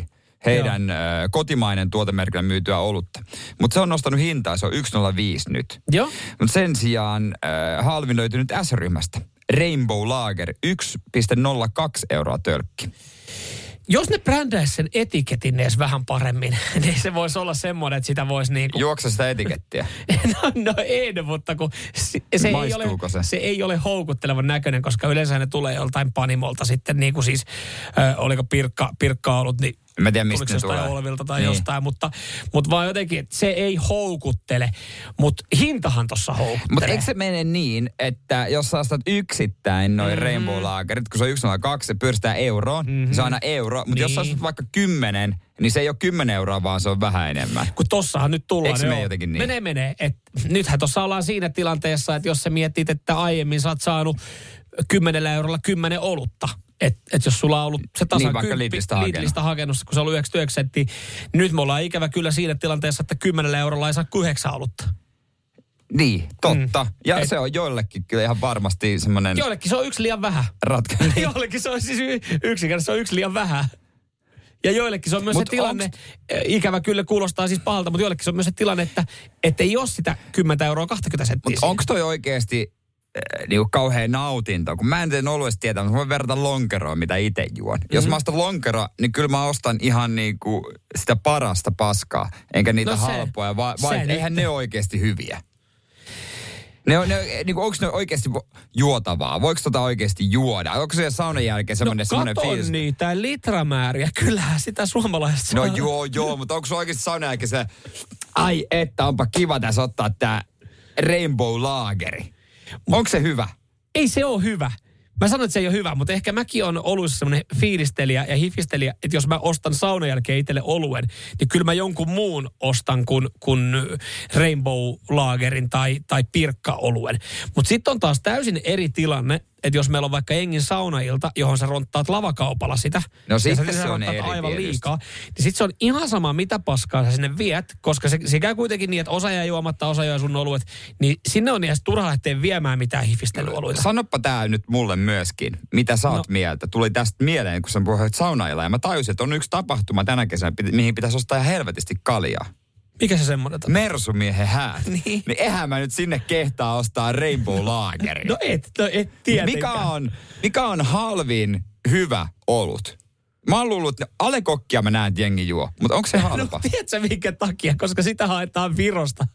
B: 0,99 heidän ö, kotimainen tuotemerkillä myytyä olutta. Mutta se on nostanut hintaa, se on 1,05 nyt.
C: Joo.
B: Mutta sen sijaan äh, halvin löytyy nyt S-ryhmästä. Rainbow Lager 1,02 euroa tölkki.
C: Jos ne brändäis sen etiketin edes vähän paremmin, [LAUGHS] niin se voisi olla semmoinen, että sitä voisi niinku...
B: Juoksa sitä etikettiä. [LAUGHS]
C: No, no en, mutta kun se, se, ei ole,
B: se?
C: se ei ole houkuttelevan näköinen, koska yleensä ne tulee joltain panimolta sitten, niin kuin siis, äh, oliko pirkka, pirkka ollut, niin
B: Mä en tiedä, mistä
C: tuliko
B: ne
C: jostain
B: tulee.
C: Olvilta tai
B: Niin.
C: jostain, mutta, mutta vaan jotenkin, että se ei houkuttele, mutta hintahan tuossa houkuttelee.
B: Mutta eikö se mene niin, että jos sä ostat yksittäin noin mm-hmm. Rainbow Lagerit, kun se on 1,02, se pyöristää euroon, mm-hmm. se on aina euro. Mutta niin. jos sä
C: Niin.
B: ostat vaikka 10, niin se ei ole 10 euroa, vaan se on vähän enemmän.
C: kun tossahan nyt tullaan.
B: Eikö se mene jotenkin niin?
C: Menee, menee. Et nythän tuossa ollaan siinä tilanteessa, että jos sä mietit, että aiemmin sä oot saanut 10 eurolla 10 olutta. Että et jos sulla on ollut se tasan
B: Niin,
C: kymppi
B: Lidlistä hakenut.
C: Lidlistä hakenut, kun se on ollut 99 senttiä, niin nyt me ollaan ikävä kyllä siinä tilanteessa, että 10 eurolla ei saa 9 olutta.
B: Niin, totta. Mm. Ja Et, se on joillekin kyllä ihan varmasti semmoinen...
C: Joillekin se on yksi liian vähän.
B: Ratka. [LAUGHS]
C: joillekin se on siis y- yksinkertaisesti se on yksi liian vähän. Ja joillekin se on myös Mut se tilanne, onks... ikävä kyllä kuulostaa siis pahalta, mutta joillekin se on myös se tilanne, että, että ei ole sitä 10 euroa 20 senttiä.
B: Mutta onko toi oikeasti äh, niinku kauhean nautinto. Kun mä en tee oluesta tietää, mutta mä voin verrata lonkeroa, mitä itse juon. Mm-hmm. Jos mä ostan lonkeroa, niin kyllä mä ostan ihan niinku sitä parasta paskaa, enkä niitä
C: No se-
B: halpoja, vaan
C: se
B: eihän ne oikeasti hyviä. Ne on, ne, niin onko ne oikeasti juotavaa? Voiko tota oikeasti juoda? Onko se saunan jälkeen semmoinen
C: no
B: semmoinen fiilis?
C: niitä litramääriä, [LAUGHS] kyllähän sitä suomalaiset.
B: No joo, joo, mutta onko se oikeasti saunan jälkeen se, ai että onpa kiva tässä ottaa tää Rainbow Lageri. Onko se hyvä?
C: Ei se ole hyvä. Mä sanoin, että se ei ole hyvä, mutta ehkä mäkin on oluissa semmoinen fiilistelijä ja hifistelijä, että jos mä ostan saunan jälkeen itselle oluen, niin kyllä mä jonkun muun ostan kuin, kuin Rainbow Lagerin tai, tai Pirkka-oluen. Mutta sitten on taas täysin eri tilanne, että jos meillä on vaikka Engin saunailta, johon sä ronttaat lavakaupalla sitä,
B: No
C: ja
B: sitten
C: sä
B: se on eri
C: aivan
B: tietysti.
C: liikaa, niin sitten se on ihan sama, mitä paskaa sä sinne viet, koska se, se käy kuitenkin niin, että osa jää juomatta, osa jää sun oluet, niin sinne on edes turha lähteä viemään mitään hifistelyoluita.
B: Sanoppa tää nyt mulle myöskin. Mitä sä oot no. mieltä? Tuli tästä mieleen, kun sä puhuit saunailla. Ja mä tajusin, että on yksi tapahtuma tänä kesänä, mihin pitäisi ostaa ihan helvetisti kaljaa.
C: Mikä se semmoinen?
B: Mersumiehen häät. [LAUGHS] niin. niin eihän mä nyt sinne kehtaa ostaa Rainbow Lageria.
C: No et, no et tietenkään.
B: mikä on, mikä on halvin hyvä olut? Mä oon luullut, että alekokkia mä näen, että jengi juo. Mutta onko se halpa?
C: No tiedätkö minkä takia? Koska sitä haetaan Virosta,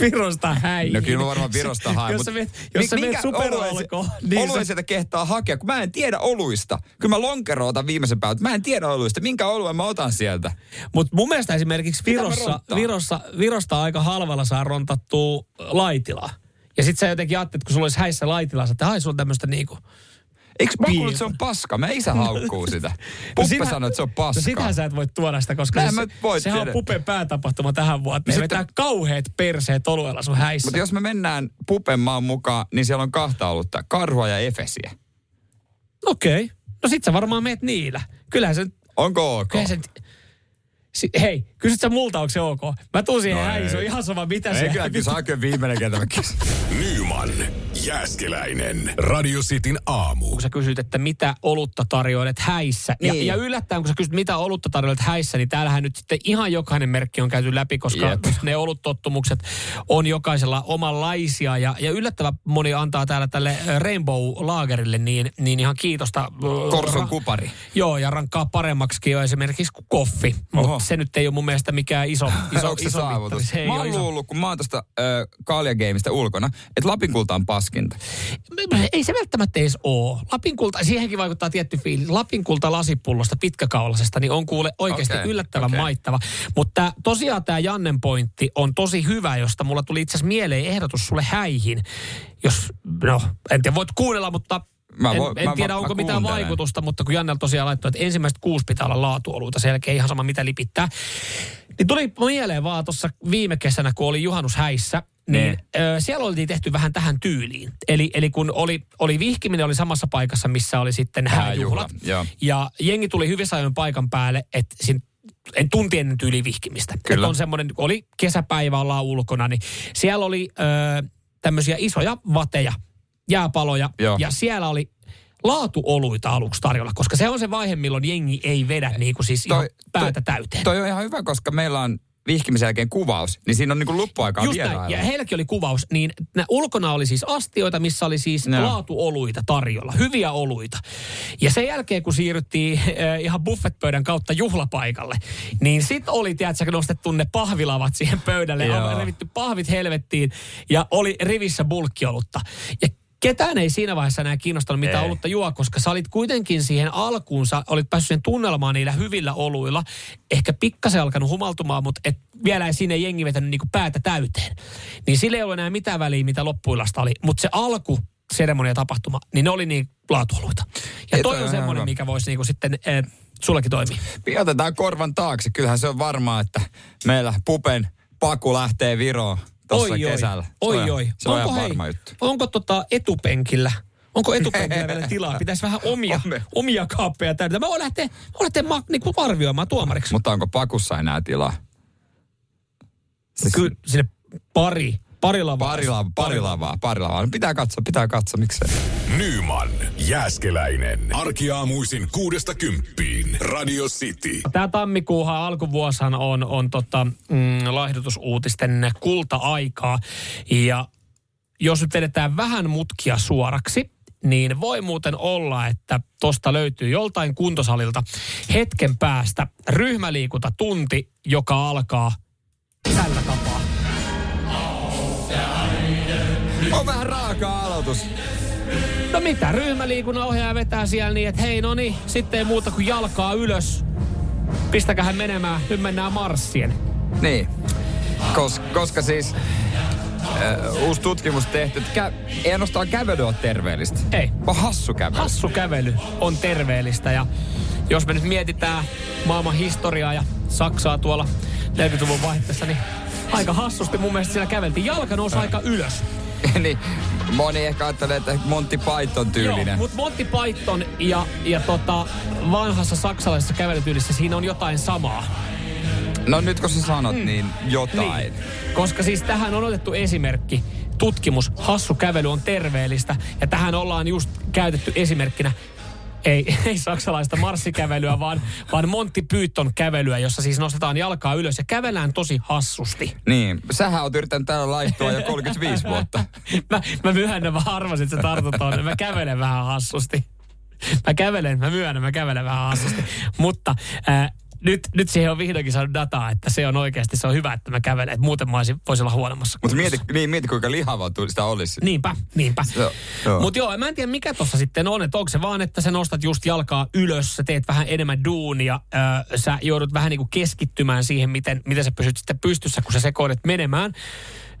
C: Virosta häihin.
B: No kyllä mä varmaan Virosta haen.
C: Jos sä meet, jos sä meet
B: niin oluen sieltä kehtaa hakea, kun mä en tiedä oluista. Kyllä mä lonkero otan viimeisen päivän, mä en tiedä oluista. Minkä oluen mä otan sieltä?
C: Mutta mun mielestä esimerkiksi Virossa? Virossa, Virosta aika halvalla saa rontattua laitilaa. Ja sit sä jotenkin ajattelet, kun sulla olisi häissä laitilaa, että ai sulla on tämmöistä niinku...
B: Eikö mä kuullut, että se on paska? Mä isä haukkuu sitä. [LAUGHS] Puppe
C: sitähän-
B: sanoi, että se on
C: No
B: paskaa.
C: sitähän sä et voi tuoda sitä, koska
B: Näin
C: se,
B: mä voin
C: sehän on
B: tiedä.
C: Pupen päätapahtuma tähän vuoteen.
B: No
C: vetää kauheat perseet oluella sun häissä.
B: Mutta jos me mennään Pupen maan mukaan, niin siellä on kahta olutta. Karhua ja Efesiä.
C: Okei. Okay. No sit sä varmaan meet niillä. Kyllähän se...
B: Onko ok?
C: Kyllähän se si, hei, kysyt sä multa, onko se ok? Mä tuun siihen
B: No
C: no häihin, se on
B: ei.
C: ihan sama mitä
B: Ei
C: se...
B: kyllä, kyllä saa kyllä viimeinen kerta kysyn.
A: Nyman, Jääskeläinen, Radio Cityn aamu.
C: kun sä kysyt, että mitä olutta tarjoilet häissä.
B: Niin.
C: Ja, ja yllättäen, kun sä kysyt, mitä olutta tarjoilet häissä, niin täällähän nyt sitten ihan jokainen merkki on käyty läpi, koska
B: Jep. [LAUGHS]
C: ne oluttottumukset on jokaisella omanlaisia. Ja, ja yllättävän moni antaa täällä tälle ö, Rainbow Lagerille niin, niin ihan kiitosta. ö,
B: Korson
C: ra-
B: kupari.
C: Joo, ja rankkaa paremmaksi jo esimerkiksi kuin koffi. Mutta se nyt ei ole mun mielestä mikään iso, [LAUGHS] iso,
B: Onko se
C: iso
B: saavutus?
C: mittari. Se
B: Mä oon
C: iso.
B: luullut, kun mä oon tosta äh, Kaalia Gameista ulkona, että Lapin kulta on paskinta.
C: Ei se välttämättä edes ole. Lapin kulta, siihenkin vaikuttaa tietty fiilis. Lapin kulta lasipullosta pitkäkaulasesta, niin on kuule oikeasti
B: Okei,
C: yllättävän
B: okei.
C: maittava. Mutta tosiaan tämä Jannen pointti on tosi hyvä, josta mulla tuli itse asiassa mieleen ehdotus sulle häihin. Jos, no, en tiedä, voit kuunnella, mutta
B: Mä
C: en,
B: voin-
C: en
B: mä-
C: tiedä,
B: mä-
C: onko
B: mä
C: mitään
B: kuuntelen.
C: vaikutusta, mutta kun Jannel tosiaan laittoi, että ensimmäiset kuusi pitää olla laatuoluita, selkeä ihan sama mitä lipittää. Niin tuli mieleen vaan tuossa viime kesänä, kun oli juhannus häissä, niin
B: Niin.
C: ö, siellä oltiin tehty vähän tähän tyyliin. Eli, eli kun oli, oli vihkiminen oli samassa paikassa, missä oli sitten
B: Hääjuhla,
C: hääjuhlat.
B: joo.
C: Ja jengi tuli hyvissä ajoin paikan päälle, että sin, en tunti ennen tyyli vihkimistä.
B: Kyllä.
C: Että on semmoinen, kun oli kesäpäivä, ollaan ulkona, niin siellä oli ö, tämmöisiä isoja vateja, jääpaloja.
B: Joo.
C: Ja siellä oli laatuoluita aluksi tarjolla, koska se on se vaihe, milloin jengi ei vedä niin kuin siis ihan päätä täyteen.
B: Toi on ihan hyvä, koska meillä on vihkimisen jälkeen kuvaus, niin siinä on niinku luppuaikaa
C: Just näin. Ja heilläkin oli kuvaus, niin ulkona oli siis astioita, missä oli siis
B: Joo.
C: laatuoluita tarjolla, hyviä oluita. Ja sen jälkeen, kun siirryttiin äh, ihan buffetpöydän kautta juhlapaikalle, niin sit oli, tiedätkö, nostettu ne pahvilavat siihen pöydälle, aivan revitty pahvit helvettiin, ja oli rivissä bulkkiolutta. Ja ketään ei siinä vaiheessa enää kiinnostanut mitä
B: Ei.
C: olutta juo, koska sä olit kuitenkin siihen alkuun, sä olit päässyt sen tunnelmaan niillä hyvillä oluilla. Ehkä pikkasen alkanut humaltumaan, mutta et vielä ei siinä jengi vetänyt niinku päätä täyteen. Niin sillä ei ollut enää mitään väliä, mitä loppuillasta oli. Mutta se alku, seremonia tapahtuma, niin ne oli niin laatuoluita. Ja
B: Ei,
C: toi
B: toi
C: on semmoinen, mikä voisi niinku sitten äh, sullekin toimia.
B: Otetaan korvan taakse. Kyllähän se on varmaa, että meillä Pupen paku lähtee Viroon tuossa
C: Oi, oi.
B: kesällä.
C: Oi,
B: ihan-
C: oi.
B: Se on
C: Onko, hei,
B: juttu.
C: Onko tota etupenkillä Onko etupenkillä vielä tilaa? [LAUGHS] Pitäisi vähän omia, omia kaappeja täydetä. Mä voin lähteä, mä voin lähteä ma, niin kuin arvioimaan tuomariksi.
B: Mutta onko pakussa enää tilaa?
C: Kyllä sinne pari Pari lavaa.
B: Pari, la- pari lavaa, pari lavaa. No pitää katsoa, pitää katsoa, miksei.
A: Nyman, Jääskeläinen. Arkiaamuisin kuudesta kymppiin. Radio City.
C: Tämä tammikuuhan alkuvuoshan on, on tota, mm, laihdutusuutisten kulta-aikaa. Ja jos nyt vedetään vähän mutkia suoraksi, niin voi muuten olla, että tosta löytyy joltain kuntosalilta hetken päästä ryhmäliikunta tunti, joka alkaa tällä tapaa.
B: On vähän raaka aloitus.
C: No mitä, ryhmäliikunnan ohjaaja vetää siellä niin, että hei no niin, sitten ei muuta kuin jalkaa ylös. Pistäkähän menemään, nyt mennään marssien.
B: Niin. Kos, koska siis äh, uusi tutkimus tehty, että kä- ei ainoastaan kävely ole terveellistä.
C: Ei.
B: Vaan hassu kävely.
C: Hassu kävely on terveellistä ja jos me nyt mietitään maailman historiaa ja Saksaa tuolla 40-luvun vaihteessa, niin aika hassusti mun mielestä siellä käveltiin. Jalka nousi aika ylös. [LAUGHS]
B: niin, moni ehkä ajattelee, että Monty Python tyylinen.
C: Joo, mutta Monty Python ja, ja tota, vanhassa saksalaisessa kävelytyylissä siinä on jotain samaa.
B: No nyt kun sä sanot, mm. niin jotain.
C: Niin. Koska siis tähän on otettu esimerkki. Tutkimus, hassu kävely on terveellistä. Ja tähän ollaan just käytetty esimerkkinä ei, [LAUGHS] ei saksalaista marssikävelyä, vaan, vaan Monty Python kävelyä, jossa siis nostetaan jalkaa ylös ja kävellään tosi hassusti.
B: Niin, sähän oot yrittänyt täällä laittua jo 35 vuotta. [LAUGHS]
C: mä, mä myönnän, mä arvasin, että sä tartut. Mä kävelen vähän hassusti. Mä kävelen, mä myönnän, mä kävelen vähän hassusti. Mutta äh, nyt, nyt siihen on vihdoinkin saanut dataa, että se on oikeasti, se on hyvä, että mä kävelen. Että muuten mä olisin, voisi olla huonommassa
B: Mutta mieti, niin, mieti, kuinka lihavaa sitä olisi.
C: Niinpä, niinpä. Mutta joo, mä en tiedä mikä tuossa sitten on, että onko se vaan, että sä nostat just jalkaa ylös, sä teet vähän enemmän duunia, ö, sä joudut vähän niinku keskittymään siihen, miten, miten sä pysyt sitten pystyssä, kun sä sekoilet menemään.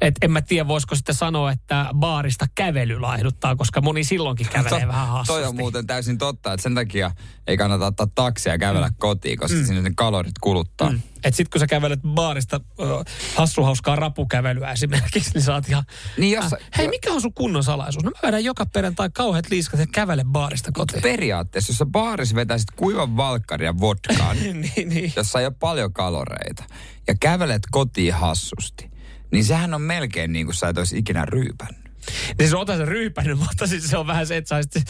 C: Et en mä tiedä, voisiko sitten sanoa, että baarista kävely laihduttaa, koska moni silloinkin kävelee [LAUGHS]
B: To-
C: vähän hassusti.
B: Toi on muuten täysin totta, että sen takia ei kannata ottaa taksia ja kävellä mm. kotiin, koska mm. sinne ne kalorit kuluttaa. Mm.
C: Et sit kun sä kävelet baarista ö, hassuhauskaa rapukävelyä esimerkiksi, niin saat ihan...
B: Niin jos...
C: Äh, hei, mikä on sun kunnon salaisuus? No mä vedän joka perjantai kauheat liiskat ja kävele baarista kotiin.
B: Periaatteessa, jos sä baarissa vetäisit kuivan valkkarin ja vodkaan, [LAUGHS]
C: niin, niin.
B: jossa ei ole paljon kaloreita, ja kävelet kotiin hassusti, niin sehän on melkein niin kuin sä et olisi ikinä ryypännyt.
C: Niin se on sen ryypännyt, mutta siis se on vähän se, että sä.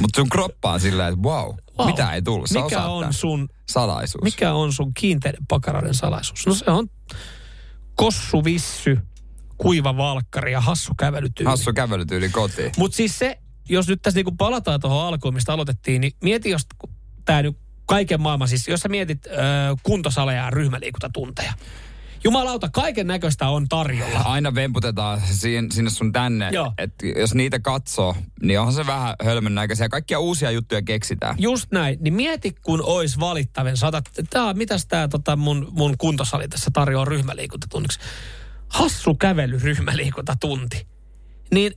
B: Mutta sun kroppa on silleen, että wow, wow. mitä ei tullut. Sä
C: mikä on
B: tämän.
C: sun...
B: Salaisuus.
C: Mikä on sun kiinteiden pakaroiden salaisuus? No se on kossu, vissy, kuiva valkkari ja hassu kävelytyyli.
B: Hassu kävelytyyli kotiin.
C: Mutta siis se, jos nyt tässä niinku palataan tuohon alkuun, mistä aloitettiin, niin mieti, jos tämä nyt kaiken maailman, siis jos sä mietit ö, kuntosaleja ja ryhmäliikuntatunteja. Jumalauta, kaiken näköistä on tarjolla.
B: Aina vemputetaan sinne, sinne sun tänne.
C: Joo.
B: Et jos niitä katsoo, niin onhan se vähän hölmön näköisiä. Kaikkia uusia juttuja keksitään.
C: Just näin. Niin mieti, kun ois valittavin. Saatat, tää, mitäs tää tota mun, mun kuntosali tässä tarjoaa ryhmäliikuntatunniksi. Hassu kävely ryhmäliikuntatunti. Niin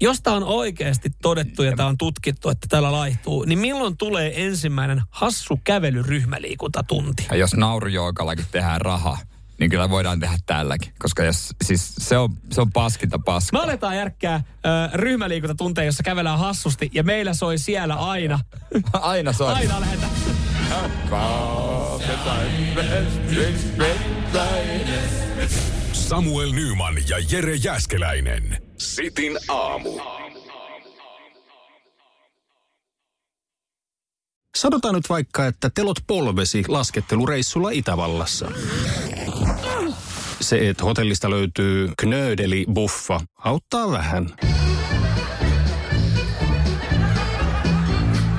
C: jos tämä on oikeasti todettu ja tämä on tutkittu, että täällä laihtuu, niin milloin tulee ensimmäinen hassu kävely ryhmäliikuntatunti?
B: Ja jos naurujookallakin tehdään rahaa, niin kyllä voidaan tehdä tälläkin. Koska jos, siis se on, se on paskinta paskaa.
C: Me aletaan järkkää ryhmäliikuntatunteja, jossa kävellään hassusti ja meillä soi siellä aina. [LAUGHS]
B: aina soi.
C: Aina lähetään.
A: Samuel Nyman ja Jere Jäskeläinen. Sitin aamu.
E: Sanotaan nyt vaikka, että telot polvesi laskettelureissulla Itävallassa. Se, että hotellista löytyy knöydeli buffa, auttaa vähän.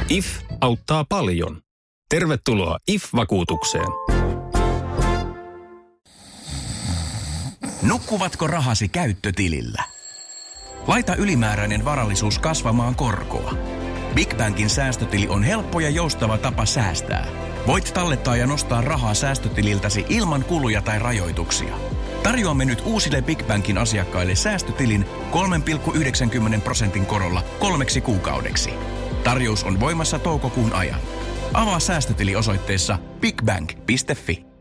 E: IF auttaa paljon. Tervetuloa IF-vakuutukseen.
K: Nukkuvatko rahasi käyttötilillä? Laita ylimääräinen varallisuus kasvamaan korkoa. Big Bankin säästötili on helppo ja joustava tapa säästää. Voit tallettaa ja nostaa rahaa säästötililtäsi ilman kuluja tai rajoituksia. Tarjoamme nyt uusille Big Bankin asiakkaille säästötilin 3,90 prosentin korolla kolmeksi kuukaudeksi. Tarjous on voimassa toukokuun ajan. Avaa säästötili osoitteessa bigbank.fi.